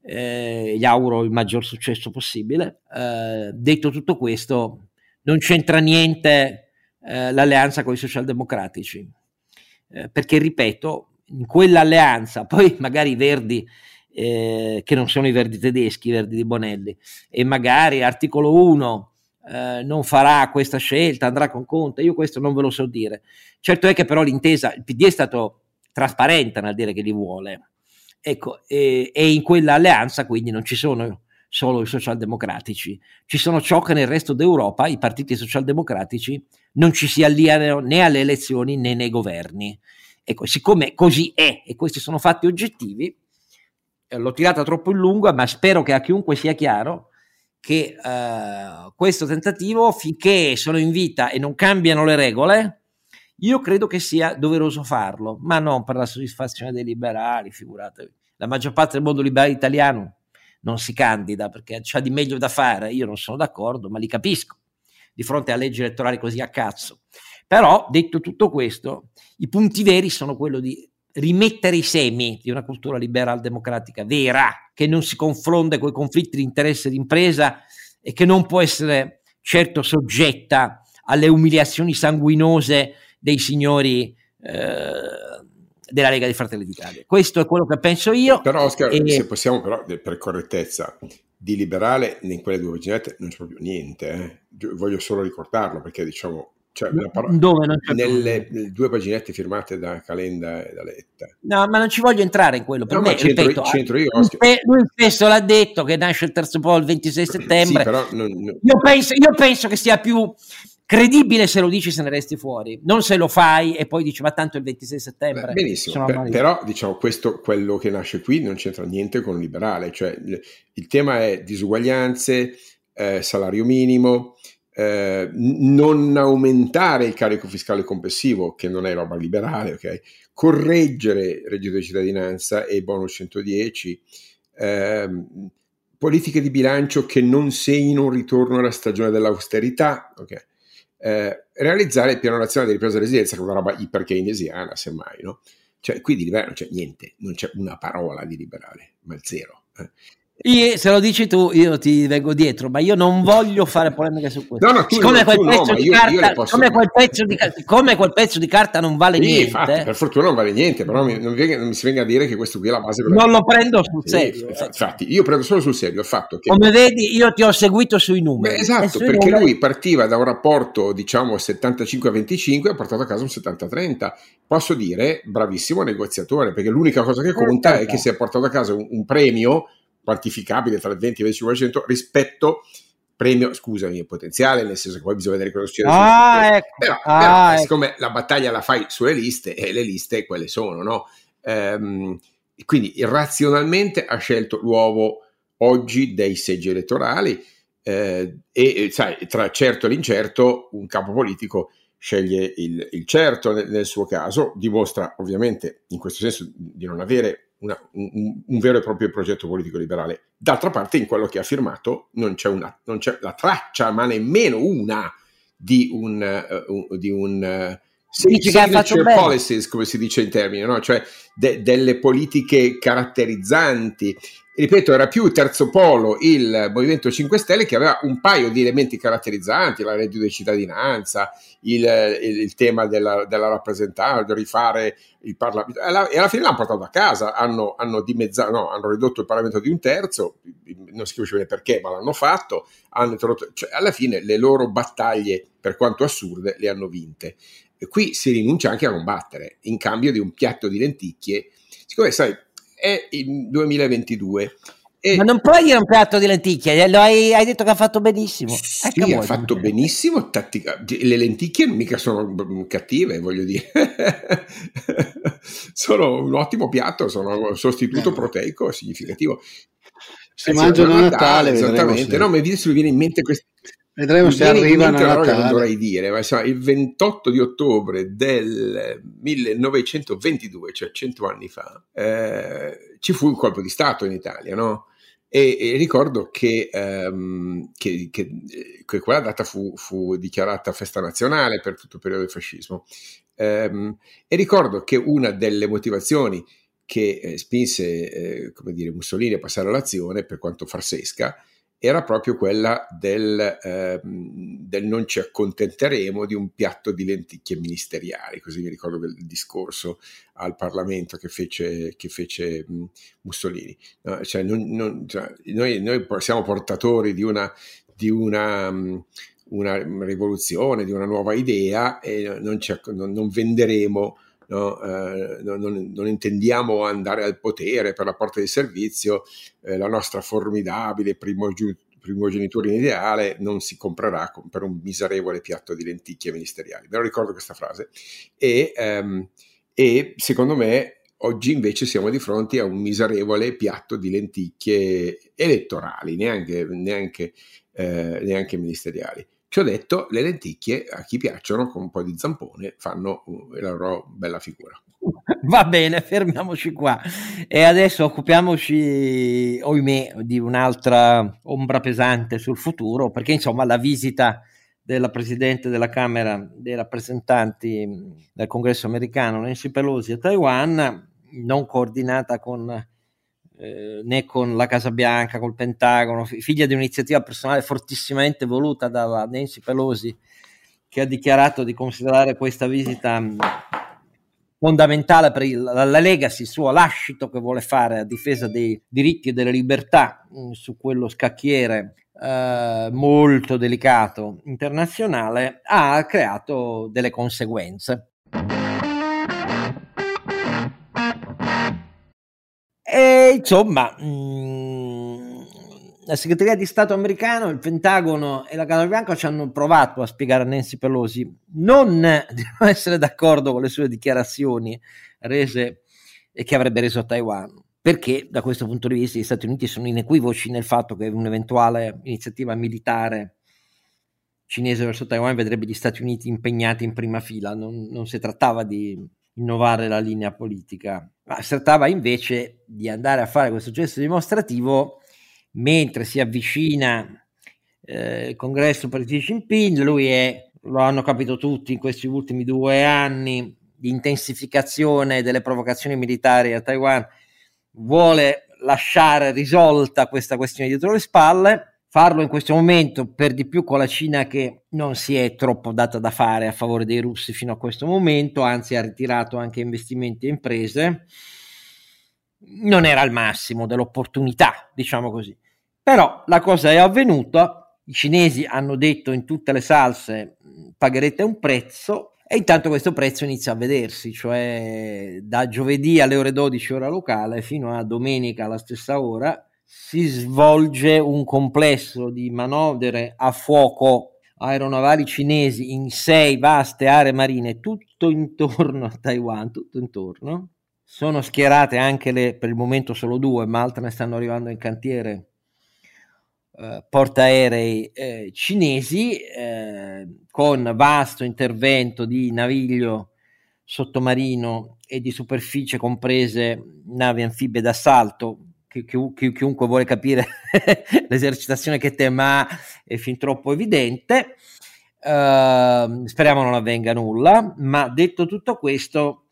eh, gli auguro il maggior successo possibile. Eh, detto tutto questo, non c'entra niente eh, l'alleanza con i socialdemocratici, eh, perché ripeto, in quell'alleanza, poi magari i Verdi eh, che non sono i verdi tedeschi, i verdi di Bonelli, e magari articolo 1 eh, non farà questa scelta, andrà con Conte, io questo non ve lo so dire. Certo è che però l'intesa, il PD è stato trasparente nel dire che li vuole, ecco, e, e in quella alleanza quindi non ci sono solo i socialdemocratici, ci sono ciò che nel resto d'Europa i partiti socialdemocratici non ci si allineano né alle elezioni né nei governi. Ecco, siccome così è e questi sono fatti oggettivi, eh, l'ho tirata troppo in lungo, ma spero che a chiunque sia chiaro che eh, questo tentativo, finché sono in vita e non cambiano le regole, io credo che sia doveroso farlo, ma non per la soddisfazione dei liberali, figuratevi. La maggior parte del mondo liberale italiano non si candida perché c'ha di meglio da fare, io non sono d'accordo, ma li capisco di fronte a leggi elettorali così a cazzo. Però, detto tutto questo, i punti veri sono quello di rimettere i semi di una cultura liberal democratica vera, che non si confronta con i conflitti di interesse d'impresa e che non può essere certo soggetta alle umiliazioni sanguinose dei signori eh, della Lega di Fratelli d'Italia. Questo è quello che penso io. Però Oscar, e... se possiamo però, per correttezza, di liberale in quelle due vignette non c'è proprio niente, eh. voglio solo ricordarlo perché diciamo cioè, parola, Dove non c'è nelle, nelle, due paginette firmate da Calenda e da Letta. No, ma non ci voglio entrare in quello. Per no, me, c'entro, ripeto, c'entro io, lui stesso l'ha detto che nasce il terzo po' il 26 settembre. Sì, non, non... Io, penso, io penso che sia più credibile se lo dici se ne resti fuori, non se lo fai e poi dici ma tanto il 26 settembre. Benissimo, per, però diciamo questo, quello che nasce qui non c'entra niente con liberale, cioè il, il tema è disuguaglianze, eh, salario minimo, eh, non aumentare il carico fiscale complessivo, che non è roba liberale, okay? correggere reddito di cittadinanza e bonus 110, eh, politiche di bilancio che non segnino un ritorno alla stagione dell'austerità, okay? eh, realizzare il piano nazionale di ripresa e resilienza, che è una roba iper keynesiana, semmai. No? Cioè, qui di liberale non c'è niente, non c'è una parola di liberale, ma zero. Eh. Io, se lo dici tu, io ti vengo dietro, ma io non voglio fare polemiche su questo. No, no, siccome, quel pezzo di carta, quel pezzo di, come quel pezzo di carta non vale sì, niente, infatti, per fortuna non vale niente, però mi, non, venga, non, mi si venga a dire che questo qui è la base. Per non lo prendo sul sì, serio. Infatti, io prendo solo sul serio il fatto che. Come vedi, io ti ho seguito sui numeri. Beh, esatto, perché numeri... lui partiva da un rapporto, diciamo, 75-25 e ha portato a casa un 70-30. Posso dire, bravissimo negoziatore, perché l'unica cosa che conta è che si è portato a casa un, un premio quantificabile tra il 20 e il 25% rispetto premio, scusami, potenziale, nel senso che poi bisogna vedere cosa succede. Ah, ecco. Però, ah, però ecco. siccome la battaglia la fai sulle liste e le liste quelle sono, no? Ehm, quindi razionalmente ha scelto l'uovo oggi dei seggi elettorali eh, e sai, tra certo e l'incerto un capo politico sceglie il, il certo nel, nel, suo caso, dimostra ovviamente in questo senso di non avere una, un, un, vero e proprio progetto politico liberale. D'altra parte in quello che ha firmato non c'è, una, non c'è la traccia, ma nemmeno una di un, uh, di un signature policies, come si dice in termini, no? cioè de- delle politiche caratterizzanti ripeto, era più terzo polo il Movimento 5 Stelle che aveva un paio di elementi caratterizzanti, la reddito di cittadinanza, il, il, il tema della, della rappresentanza, rifare il Parlamento, e alla, e alla fine l'hanno portato a casa, hanno, hanno, dimezzato, no, hanno ridotto il Parlamento di un terzo, non si capisce bene perché, ma l'hanno fatto, hanno cioè, alla fine le loro battaglie, per quanto assurde, le hanno vinte. E qui si rinuncia anche a combattere, in cambio di un piatto di lenticchie, siccome sai, è il 2022. E Ma non puoi dire un piatto di lenticchie, eh, hai, hai detto che ha fatto benissimo. Sì, ecco ha fatto benissimo. Tattica. Le lenticchie mica sono cattive, voglio dire. sono un ottimo piatto, sono un sostituto proteico significativo. Si mangiano a Natale, Natale esattamente. No, mi viene in mente questo. Vedremo se arrivano a Natale. Non dovrei dire, ma insomma, il 28 di ottobre del 1922, cioè cento anni fa, eh, ci fu un colpo di Stato in Italia, no? E, e ricordo che, ehm, che, che, che, quella data fu, fu, dichiarata festa nazionale per tutto il periodo del fascismo. Ehm, e ricordo che una delle motivazioni che eh, spinse eh, come dire, Mussolini a passare all'azione, per quanto farsesca, era proprio quella del, eh, del, non ci accontenteremo di un piatto di lenticchie ministeriali, così mi ricordo del discorso al Parlamento che fece, che fece Mussolini. No, cioè, non, non, cioè, noi, noi, siamo portatori di una, di una, una, rivoluzione, di una nuova idea e non, non venderemo no? eh, non, non, intendiamo andare al potere per la porta di servizio, eh, la nostra formidabile primogenitura in ideale non si comprerà per un miserevole piatto di lenticchie ministeriali. Me lo ricordo questa frase. E, ehm, e secondo me oggi invece siamo di fronte a un miserevole piatto di lenticchie elettorali, neanche, neanche, eh, neanche ministeriali. Ci ho detto, le lenticchie a chi piacciono con un po' di zampone fanno la loro bella figura. Va bene, fermiamoci qua. E adesso occupiamoci, ohimè, di un'altra ombra pesante sul futuro, perché insomma la visita della Presidente della Camera dei rappresentanti del Congresso americano, Nancy Pelosi, a Taiwan, non coordinata con eh, né con la Casa Bianca, col Pentagono, figlia di un'iniziativa personale fortissimamente voluta dalla Nancy Pelosi, che ha dichiarato di considerare questa visita mm, fondamentale per il, la legacy, il suo lascito che vuole fare a difesa dei diritti e delle libertà mh, mm, su quello scacchiere eh, molto delicato internazionale, ha creato delle conseguenze. E insomma, mh, mm, la segreteria di Stato americano, il Pentagono e la Casa Bianca ci hanno provato a spiegare a Nancy Pelosi. Non di non essere d'accordo con le sue dichiarazioni rese e che avrebbe reso a Taiwan, perché da questo punto di vista gli Stati Uniti sono inequivoci nel fatto che un'eventuale iniziativa militare cinese verso Taiwan vedrebbe gli Stati Uniti impegnati in prima fila, non, non si trattava di innovare la linea politica, ma si trattava invece di andare a fare questo gesto dimostrativo mentre si avvicina eh, il congresso per Xi Jinping, lui è, lo hanno capito tutti in questi ultimi due anni di intensificazione delle provocazioni militari a Taiwan, vuole lasciare risolta questa questione dietro le spalle farlo in questo momento, per di più con la Cina che non si è troppo data da fare a favore dei russi fino a questo momento, anzi ha ritirato anche investimenti e imprese, non era il massimo dell'opportunità, diciamo così. Però la cosa è avvenuta, i cinesi hanno detto in tutte le salse pagherete un prezzo e intanto questo prezzo inizia a vedersi, cioè da giovedì alle ore 12 ora locale fino a domenica alla stessa ora si svolge un complesso di manovre a fuoco aeronavali cinesi in sei vaste aree marine tutto intorno a Taiwan, tutto intorno, sono schierate anche le, per il momento solo due, ma altre ne stanno arrivando in cantiere, eh, portaerei eh, cinesi, eh, con vasto intervento di naviglio sottomarino e di superficie comprese navi anfibie d'assalto. Chi, chi, chiunque vuole capire l'esercitazione che tema è fin troppo evidente. Uh, speriamo non avvenga nulla, ma detto tutto questo,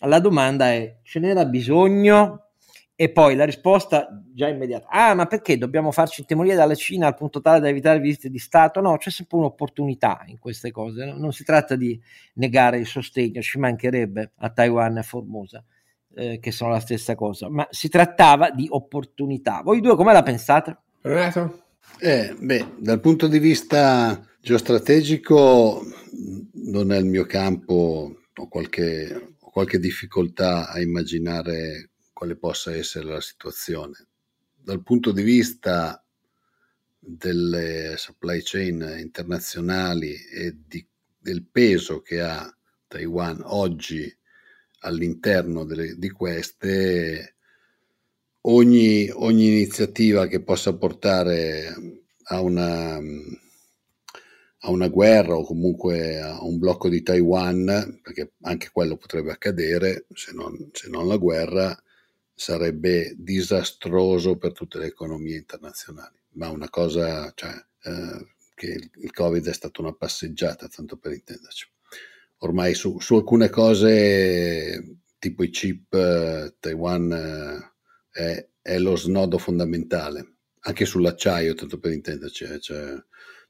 la domanda è: ce n'era bisogno? E poi la risposta già immediata: ah, ma perché dobbiamo farci intimorire dalla Cina al punto tale da evitare visite di Stato? No, c'è sempre un'opportunità in queste cose. Non si tratta di negare il sostegno, ci mancherebbe a Taiwan e a Formosa. Eh, che sono la stessa cosa, ma si trattava di opportunità. Voi due come la pensate? Renato? Eh, beh, dal punto di vista geostrategico non è il mio campo, ho qualche, ho qualche difficoltà a immaginare quale possa essere la situazione. Dal punto di vista delle supply chain internazionali e di, del peso che ha Taiwan oggi all'interno delle, di queste, ogni, ogni iniziativa che possa portare a una, a una guerra o comunque a un blocco di Taiwan, perché anche quello potrebbe accadere, se non, se non la guerra, sarebbe disastroso per tutte le economie internazionali. Ma una cosa, cioè, eh, che il Covid è stata una passeggiata, tanto per intenderci. Ormai su, su alcune cose, tipo i chip, eh, Taiwan eh, è, è, lo snodo fondamentale. Anche sull'acciaio, tanto per intenderci, eh, cioè, ci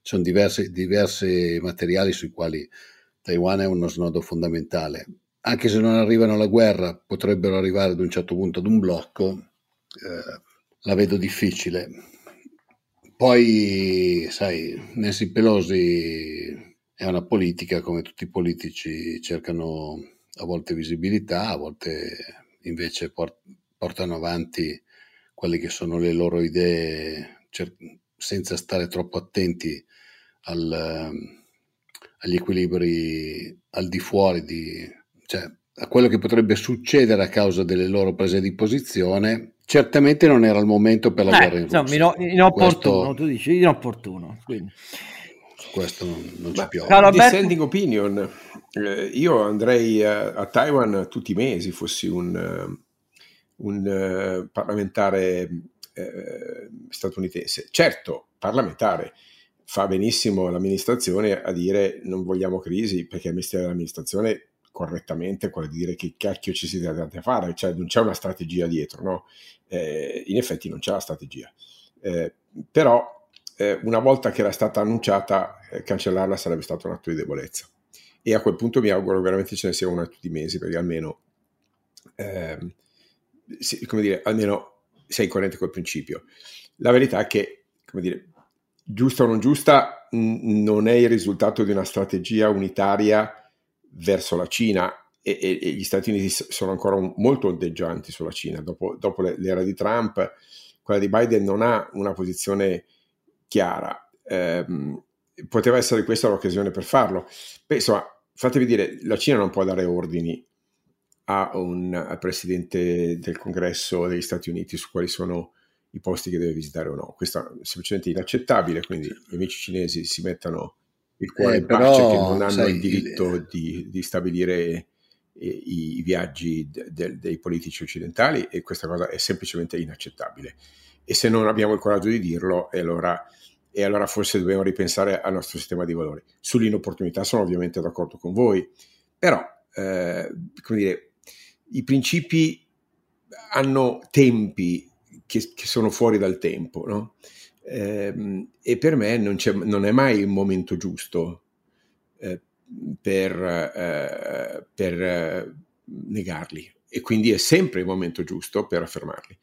sono diversi, diversi materiali sui quali Taiwan è uno snodo fondamentale anche se non arrivano alla guerra, potrebbero arrivare ad un certo punto ad un blocco, eh, la vedo difficile. Poi, sai, Nancy Pelosi è una politica, come tutti i politici cercano a volte visibilità, a volte invece port- portano avanti quelle che sono le loro idee cer- senza stare troppo attenti al, agli equilibri al di fuori di, cioè, a quello che potrebbe succedere a causa delle loro prese di posizione, certamente non era il momento per la eh, guerra in Russia. Insomma, inopportuno, questo, tu dici inopportuno. Quindi. Questo non, ci piove. Caro Dissenting opinion, eh, io andrei a, a, Taiwan tutti i mesi, fossi un, eh, un uh, parlamentare eh, statunitense. Certo, parlamentare, fa benissimo l'amministrazione a dire non vogliamo crisi perché il mestiere dell'amministrazione correttamente quello di dire che cacchio ci si deve fare, cioè non c'è una strategia dietro, no? Eh, in effetti non c'è la strategia, eh, però eh, una volta che era stata annunciata, eh, cancellarla sarebbe stato un atto di debolezza e a quel punto mi auguro veramente ce ne sia una tutti i mesi perché almeno, ehm, sì, come dire, almeno sei coerente col principio. La verità è che, come dire, giusta o non giusta, n- non è il risultato di una strategia unitaria verso la Cina e, e, e, gli Stati Uniti sono ancora un, molto ondeggianti sulla Cina. Dopo, dopo, l'era di Trump, quella di Biden non ha una posizione chiara. Eh, poteva essere questa l'occasione per farlo. Beh, insomma, fatevi dire, la Cina non può dare ordini a un, al presidente del congresso degli Stati Uniti su quali sono i posti che deve visitare o no. Questo è semplicemente inaccettabile, quindi gli amici cinesi si mettano il cuore eh, però, pace che non hanno sai, il diritto il... Di, di, stabilire eh, i, i, viaggi de, de, dei politici occidentali e questa cosa è semplicemente inaccettabile. E se non abbiamo il coraggio di dirlo, e allora, e allora forse dobbiamo ripensare al nostro sistema di valori. Sull'inopportunità sono ovviamente d'accordo con voi, però, eh, come dire, i principi hanno tempi che, che sono fuori dal tempo, no? Eh, e per me non, non, è mai un momento giusto eh, per, eh, per negarli e quindi è sempre il momento giusto per affermarli.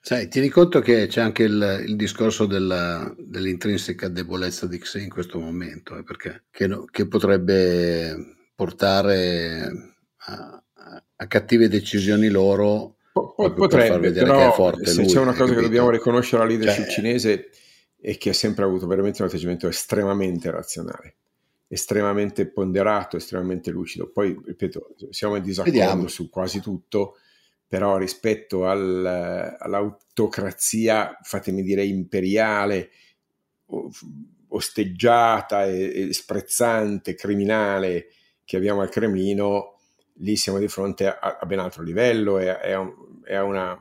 Sai, tieni conto che c'è anche il, il discorso della, dell'intrinseca debolezza di Xe in questo momento, eh, perché che, no, che, potrebbe portare a, a cattive decisioni loro potrebbe, però se lui, c'è una cosa che dobbiamo riconoscere alla leadership cioè, cinese è che ha sempre avuto veramente un atteggiamento estremamente razionale. estremamente ponderato, estremamente lucido. Poi, ripeto, siamo in disaccordo Vediamo. su quasi tutto, però rispetto al, all'autocrazia, fatemi dire, imperiale, osteggiata e, e sprezzante, criminale che abbiamo al Cremlino, lì siamo di fronte a, a ben altro livello e a, una,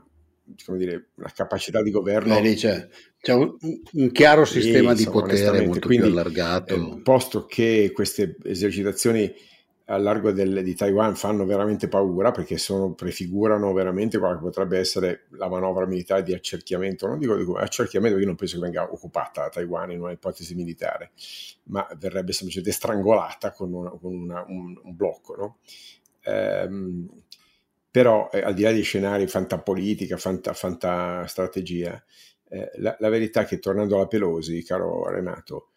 dire, una, capacità di governo. Beh, c'è, c'è un, un, chiaro sistema sì, di potere molto Quindi, più allargato. Eh, posto che queste esercitazioni al largo del, di Taiwan fanno veramente paura perché sono, prefigurano veramente quella che potrebbe essere la manovra militare di accerchiamento. Non dico di accerchiamento, io non penso che venga occupata Taiwan in una ipotesi militare, ma verrebbe semplicemente strangolata con, una, con una, un, un, blocco. No? Ehm, però eh, al di là di scenari fantapolitica, fanta, fantastrategia, eh, la, la, verità è che tornando alla Pelosi, caro Renato,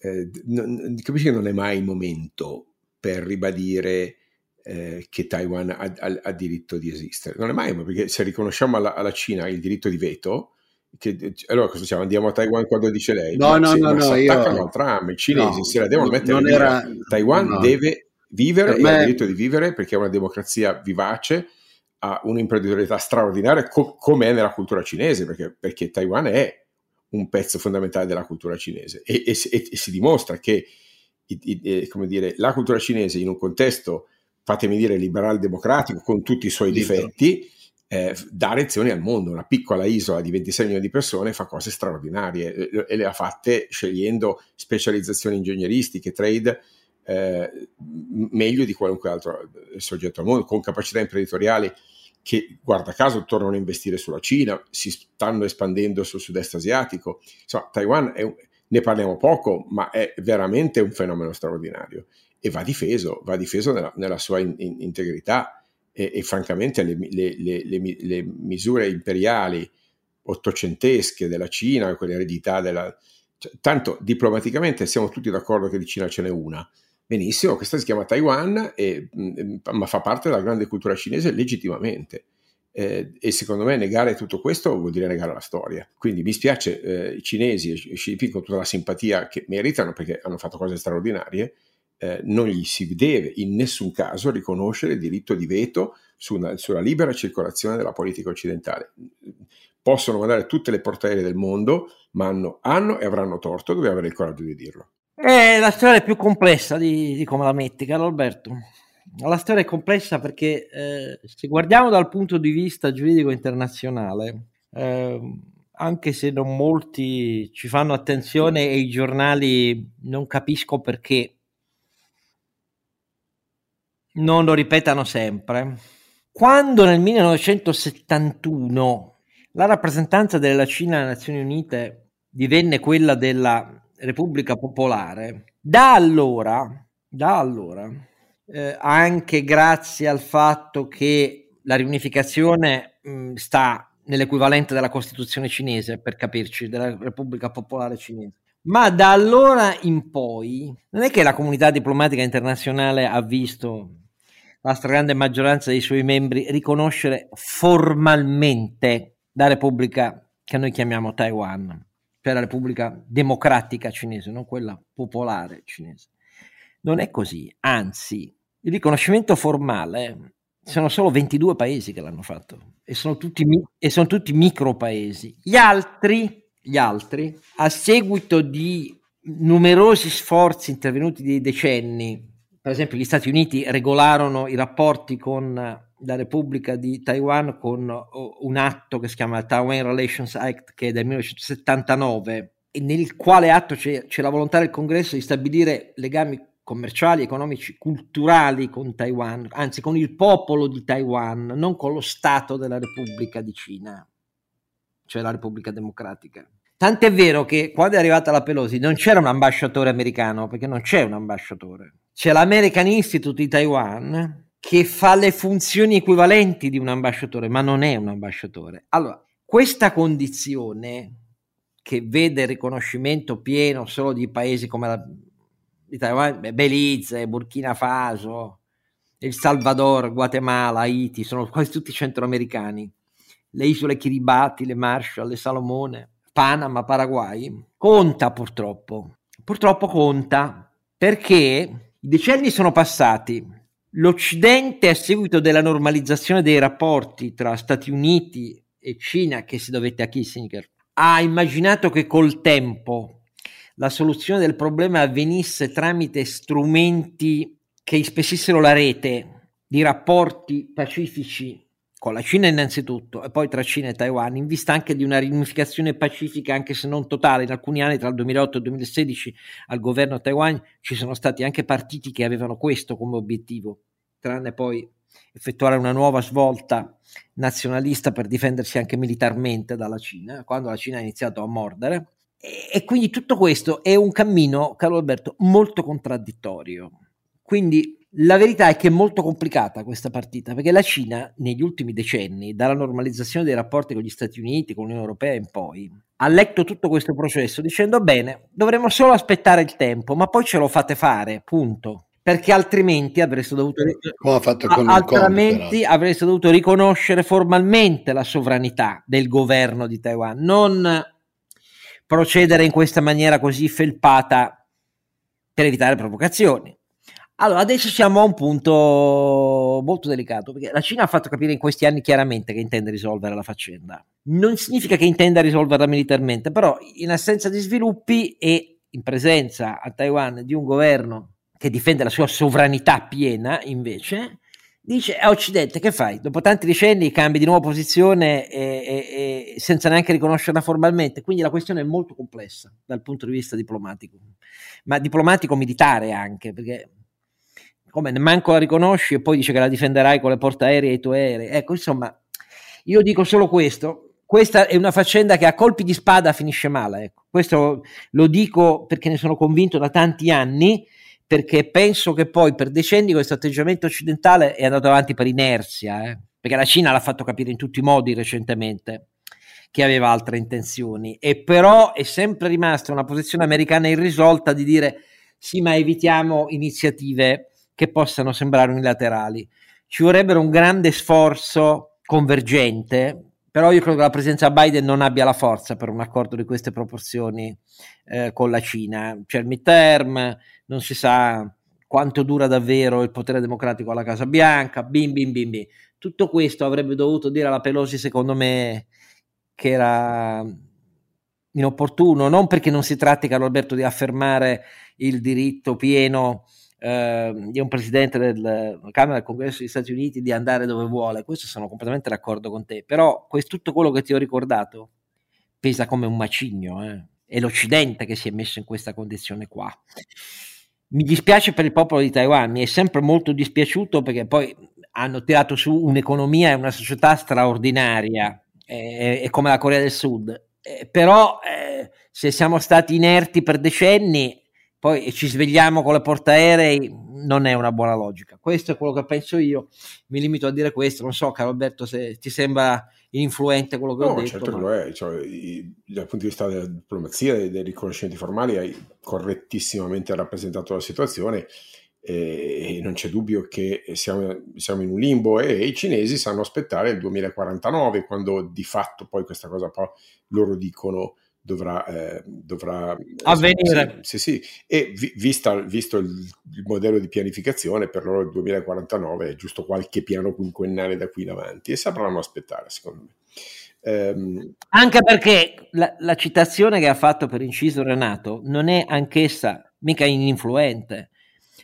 eh, non, capisci che non è mai il momento per ribadire eh, che Taiwan ha, ha, ha, diritto di esistere. Non è mai, perché se riconosciamo alla, alla Cina il diritto di veto, che, allora cosa facciamo? Andiamo a Taiwan quando dice lei? No, no, no, no, attaccano io... Trump, i cinesi no, se la devono mettere era... Taiwan no. deve vivere per me... ha diritto di vivere perché è una democrazia vivace, ha un'imprenditorialità straordinaria co- come è nella cultura cinese, perché, perché, Taiwan è un pezzo fondamentale della cultura cinese e, e, e, e si dimostra che come dire, la cultura cinese in un contesto, fatemi dire, liberal democratico, con tutti i suoi difetti, eh, dà lezioni al mondo. Una piccola isola di 26 milioni di persone fa cose straordinarie eh, e le ha fatte scegliendo specializzazioni ingegneristiche, trade, eh, meglio di qualunque altro soggetto al mondo, con capacità imprenditoriali che guarda caso tornano a investire sulla Cina, si stanno espandendo sul sud-est asiatico. Insomma, Taiwan è un, ne parliamo poco, ma è veramente un fenomeno straordinario e va difeso, va difeso nella, nella sua in, in, integrità e, e francamente le, le, le, le, misure imperiali ottocentesche della Cina, quelle eredità della... Cioè, tanto diplomaticamente siamo tutti d'accordo che di Cina ce n'è una. Benissimo, questa si chiama Taiwan, e, ma fa parte della grande cultura cinese legittimamente. Eh, e secondo me negare tutto questo vuol dire negare la storia. Quindi mi spiace eh, i cinesi e Xi Jinping con tutta la simpatia che meritano perché hanno fatto cose straordinarie, eh, non gli si deve in nessun caso riconoscere il diritto di veto su una, sulla libera circolazione della politica occidentale. Possono mandare tutte le portaeree del mondo, ma hanno, hanno e avranno torto, dobbiamo avere il coraggio di dirlo. Eh, la storia è più complessa di, di come la metti, caro Alberto. La storia è complessa perché eh, se guardiamo dal punto di vista giuridico internazionale, eh, anche se non molti ci fanno attenzione e i giornali non capisco perché non lo ripetano sempre, quando nel 1971 la rappresentanza della Cina alle Nazioni Unite divenne quella della Repubblica Popolare, da allora, da allora eh, anche grazie al fatto che la riunificazione mh, sta nell'equivalente della Costituzione cinese, per capirci, della Repubblica Popolare Cinese. Ma da allora in poi non è che la comunità diplomatica internazionale ha visto la stragrande maggioranza dei suoi membri riconoscere formalmente la Repubblica che noi chiamiamo Taiwan, cioè la Repubblica Democratica Cinese, non quella popolare cinese. Non è così, anzi, il riconoscimento formale sono solo 22 paesi che l'hanno fatto e sono tutti, e sono tutti micro paesi. Gli altri, gli altri, a seguito di numerosi sforzi intervenuti dei decenni, per esempio gli Stati Uniti regolarono i rapporti con la Repubblica di Taiwan con un atto che si chiama Taiwan Relations Act che è del 1979 e nel quale atto c'è, c'è la volontà del Congresso di stabilire legami commerciali, economici, culturali con Taiwan, anzi con il popolo di Taiwan, non con lo Stato della Repubblica di Cina, cioè la Repubblica Democratica. Tant'è vero che quando è arrivata la Pelosi non c'era un ambasciatore americano, perché non c'è un ambasciatore. C'è l'American Institute di Taiwan che fa le funzioni equivalenti di un ambasciatore, ma non è un ambasciatore. Allora, questa condizione che vede il riconoscimento pieno solo di paesi come la Taiwan, Belize, Burkina Faso, El Salvador, Guatemala, Haiti, sono quasi tutti centroamericani. Le isole Kiribati, le Marshall, le Salomone, Panama, Paraguay. Conta purtroppo. Purtroppo conta perché i decenni sono passati, l'Occidente a seguito della normalizzazione dei rapporti tra Stati Uniti e Cina, che si dovette a Kissinger, ha immaginato che col tempo la soluzione del problema avvenisse tramite strumenti che ispessissero la rete di rapporti pacifici con la Cina innanzitutto e poi tra Cina e Taiwan in vista anche di una riunificazione pacifica anche se non totale. In alcuni anni tra il 2008 e il 2016 al governo Taiwan ci sono stati anche partiti che avevano questo come obiettivo tranne poi effettuare una nuova svolta nazionalista per difendersi anche militarmente dalla Cina quando la Cina ha iniziato a mordere e, e quindi tutto questo è un cammino caro Alberto molto contraddittorio quindi la verità è che è molto complicata questa partita perché la Cina negli ultimi decenni, dalla normalizzazione dei rapporti con gli Stati Uniti, con l'Unione Europea in poi, ha letto tutto questo processo dicendo bene, dovremmo solo aspettare il tempo, ma poi ce lo fate fare, punto. Perché altrimenti avreste dovuto, altrimenti avreste dovuto riconoscere formalmente la sovranità del governo di Taiwan, non procedere in questa maniera così felpata per evitare provocazioni. Allora, adesso siamo a un punto molto delicato, perché la Cina ha fatto capire in questi anni chiaramente che intende risolvere la faccenda. Non significa che intenda risolverla militarmente, però in assenza di sviluppi e in presenza a Taiwan di un governo che difende la sua sovranità piena, invece, dice a Occidente che fai? Dopo tanti decenni cambi di nuovo posizione e, e, e senza neanche riconoscerla formalmente, quindi la questione è molto complessa dal punto di vista diplomatico, ma diplomatico militare anche, perché come manco la riconosci e poi dice che la difenderai con le portaerei e i tuoi aerei. Ecco, insomma, io dico solo questo. Questa è una faccenda che a colpi di spada finisce male. Ecco. Questo lo dico perché ne sono convinto da tanti anni, perché penso che poi per decenni questo atteggiamento occidentale è andato avanti per inerzia, eh? perché la Cina l'ha fatto capire in tutti i modi recentemente che aveva altre intenzioni, e però è sempre rimasta una posizione americana irrisolta di dire sì, ma evitiamo iniziative che possano sembrare unilaterali. Ci vorrebbero un grande sforzo convergente, però io credo che la presenza Biden non abbia la forza per un accordo di queste proporzioni eh, con la Cina. C'è il midterm, non si sa quanto dura davvero il potere democratico alla Casa Bianca, bim bim bim bim. Tutto questo avrebbe dovuto dire alla Pelosi, secondo me, che era inopportuno, non perché non si tratti, caro Alberto, di affermare il diritto pieno eh, di un presidente della Camera del Congresso degli Stati Uniti di andare dove vuole, questo sono completamente d'accordo con te, però questo, tutto quello che ti ho ricordato pesa come un macigno, eh? è l'Occidente che si è messo in questa condizione qua. Mi dispiace per il popolo di Taiwan, mi è sempre molto dispiaciuto perché poi hanno tirato su un'economia e una società straordinaria, eh, è come la Corea del Sud, eh, però eh, se siamo stati inerti per decenni poi ci svegliamo con le portaerei, non è una buona logica. Questo è quello che penso io. Mi limito a dire questo. Non so, caro Alberto, se ti sembra influente quello che no, ho detto. Certo ma... che lo è. Cioè, i, dal punto di vista della diplomazia e dei riconoscimenti formali, hai correttissimamente rappresentato la situazione. E non c'è dubbio che siamo, siamo, in un limbo e i cinesi sanno aspettare il 2049 quando di fatto poi questa cosa poi loro dicono dovrà, eh, dovrà avvenire. Sì, sì, sì. E vi, vista, visto il, il, modello di pianificazione, per loro il 2049 è giusto qualche piano quinquennale da qui in avanti e sapranno aspettare, secondo me. Um, Anche perché la, la, citazione che ha fatto per inciso Renato non è anch'essa mica ininfluente.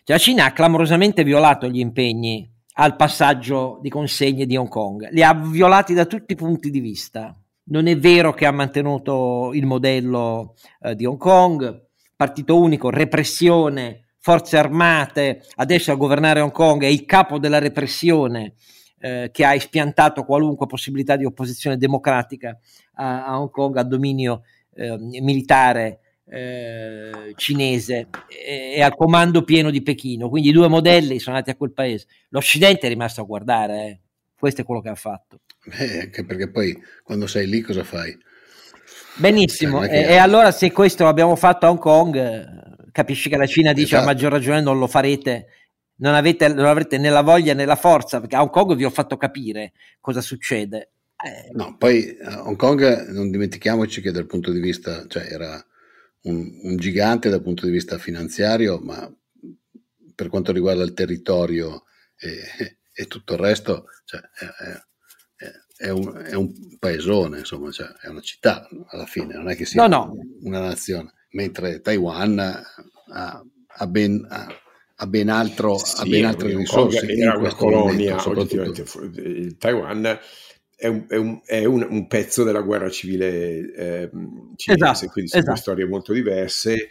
Cioè, la Cina ha clamorosamente violato gli impegni al passaggio di consegne di Hong Kong, li ha violati da tutti i punti di vista non è vero che ha mantenuto il modello eh, di Hong Kong, partito unico, repressione, forze armate, adesso a governare Hong Kong è il capo della repressione eh, che ha espiantato qualunque possibilità di opposizione democratica a, a Hong Kong, a dominio eh, militare eh, cinese e, e, al comando pieno di Pechino. Quindi i due modelli sono andati a quel paese. L'Occidente è rimasto a guardare, eh. Questo è quello che ha fatto. Eh, anche perché poi quando sei lì cosa fai? Benissimo, cioè, e, e, allora se questo l'abbiamo fatto a Hong Kong, capisci che la Cina dice esatto. a maggior ragione non lo farete, non, avete, non avrete né la voglia né la forza, perché a Hong Kong vi ho fatto capire cosa succede. Eh. No, poi a Hong Kong non dimentichiamoci che dal punto di vista, cioè era un, un gigante dal punto di vista finanziario, ma per quanto riguarda il territorio e, e tutto il resto, cioè, è, è, è, un, è, un, paesone, insomma, cioè, è una città alla fine, non è che sia no, no. una nazione, mentre Taiwan ha, ha ben... Ha, ha ben, altro, sì, ha ben altre risorse. Era una colonia, momento, il Taiwan è un, è un, è un, un pezzo della guerra civile eh, cinese, esatto, quindi sono esatto. storie molto diverse.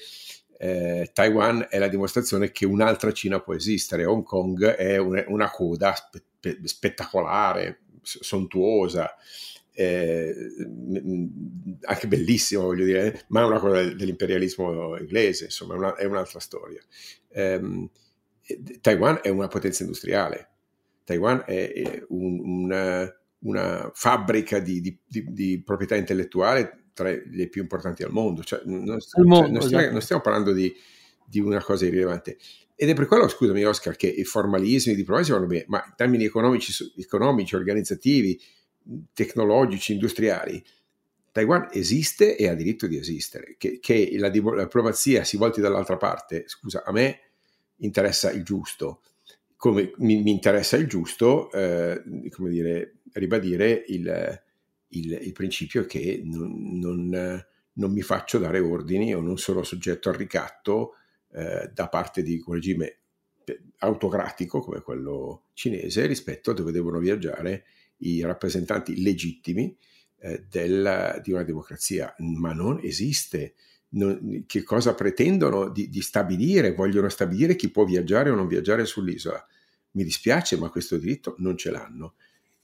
Eh, Taiwan è la dimostrazione che un'altra Cina può esistere. Hong Kong è una, una coda spe- spettacolare, sontuosa, eh, anche bellissima, voglio dire, ma è una cosa dell'imperialismo inglese, insomma, è, una, è un'altra storia. Eh, Taiwan è una potenza industriale. Taiwan è un, una, una fabbrica di, di, di, di, proprietà intellettuale tra le più importanti al mondo. Cioè, non, mondo, cioè, non, stiamo, non, stiamo, parlando di, una cosa irrilevante. Ed è per quello, scusami Oscar, che i formalismi, i diplomatici vanno bene, ma in termini economici, economici, organizzativi, tecnologici, industriali, Taiwan esiste e ha diritto di esistere. Che, che la, la, diplomazia si volti dall'altra parte, scusa, a me interessa il giusto, come mi, mi interessa il giusto, eh, come dire, ribadire il, il, il principio che non, non, non, mi faccio dare ordini o non sono soggetto al ricatto eh, da parte di un regime autocratico come quello cinese rispetto a dove devono viaggiare i rappresentanti legittimi eh, del, di una democrazia, ma non esiste. Non, che cosa pretendono di, di, stabilire? Vogliono stabilire chi può viaggiare o non viaggiare sull'isola. Mi dispiace, ma questo diritto non ce l'hanno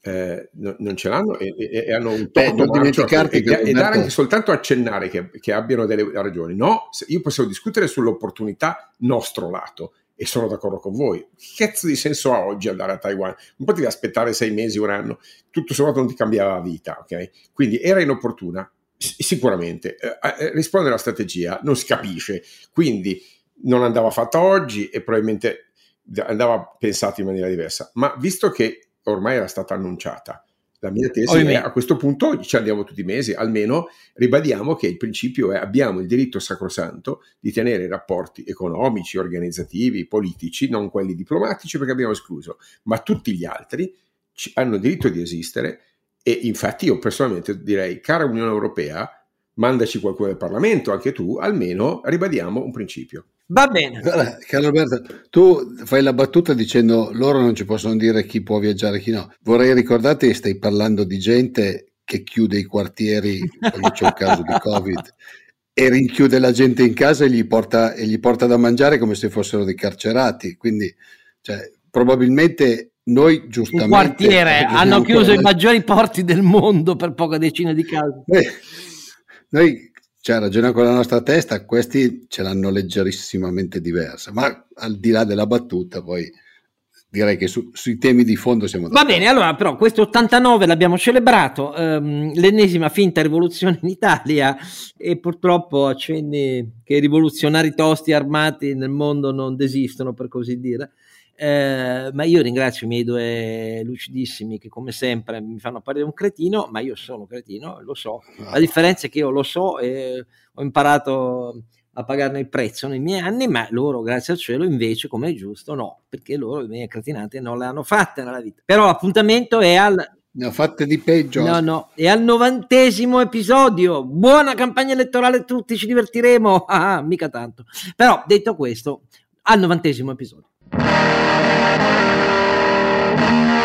eh, no, non ce l'hanno e, e, e hanno un Beh, non dimenticarti e, e, dare anche soltanto accennare che, che, abbiano delle ragioni. No, io possiamo discutere sull'opportunità nostro lato e sono d'accordo con voi. Che cazzo di senso ha oggi andare a Taiwan? Non potevi aspettare sei mesi, un anno, tutto sommato non ti cambiava la vita, ok? Quindi era inopportuna? Sicuramente. Eh, eh, risponde alla strategia, non si capisce, quindi non andava fatta oggi e probabilmente andava pensata in maniera diversa. Ma visto che ormai era stata annunciata. La mia tesi Ovviamente. è a questo punto ci andiamo tutti i mesi, almeno ribadiamo che il principio è abbiamo il diritto sacrosanto di tenere rapporti economici, organizzativi, politici, non quelli diplomatici perché abbiamo escluso, ma tutti gli altri hanno diritto di esistere e infatti io personalmente direi, cara Unione Europea, mandaci qualcuno del Parlamento, anche tu, almeno ribadiamo un principio. Va bene. Allora, Carlo Alberto, tu fai la battuta dicendo loro non ci possono dire chi può viaggiare e chi no. Vorrei ricordarti che stai parlando di gente che chiude i quartieri quando c'è un caso di Covid e rinchiude la gente in casa e gli, porta, e gli porta da mangiare come se fossero dei carcerati. Quindi, cioè, probabilmente noi giustamente... Un quartiere, hanno chiuso i maggiori porti del mondo per poca decina di casi. Eh, noi cioè, ragioniamo con la nostra testa, questi ce l'hanno leggerissimamente diversa, ma al di là della battuta poi direi che su, sui temi di fondo siamo Va bene, allora però questo 89 l'abbiamo celebrato, ehm, l'ennesima finta rivoluzione in Italia e purtroppo accenni che i rivoluzionari tosti armati nel mondo non desistono per così dire. Eh, ma io ringrazio i miei due lucidissimi che come sempre mi fanno apparire un cretino, ma io sono cretino, lo so. La differenza è che io lo so e ho imparato a pagarne il prezzo nei miei anni, ma loro, grazie al cielo, invece, come è giusto, no, perché loro le mie cretinate non le hanno fatte nella vita. Però l'appuntamento è al ne ho fatte di peggio. No, no, è al novantesimo episodio. Buona campagna elettorale a tutti, ci divertiremo. Ah, mica tanto. Però, detto questo, al novantesimo episodio. Thank you.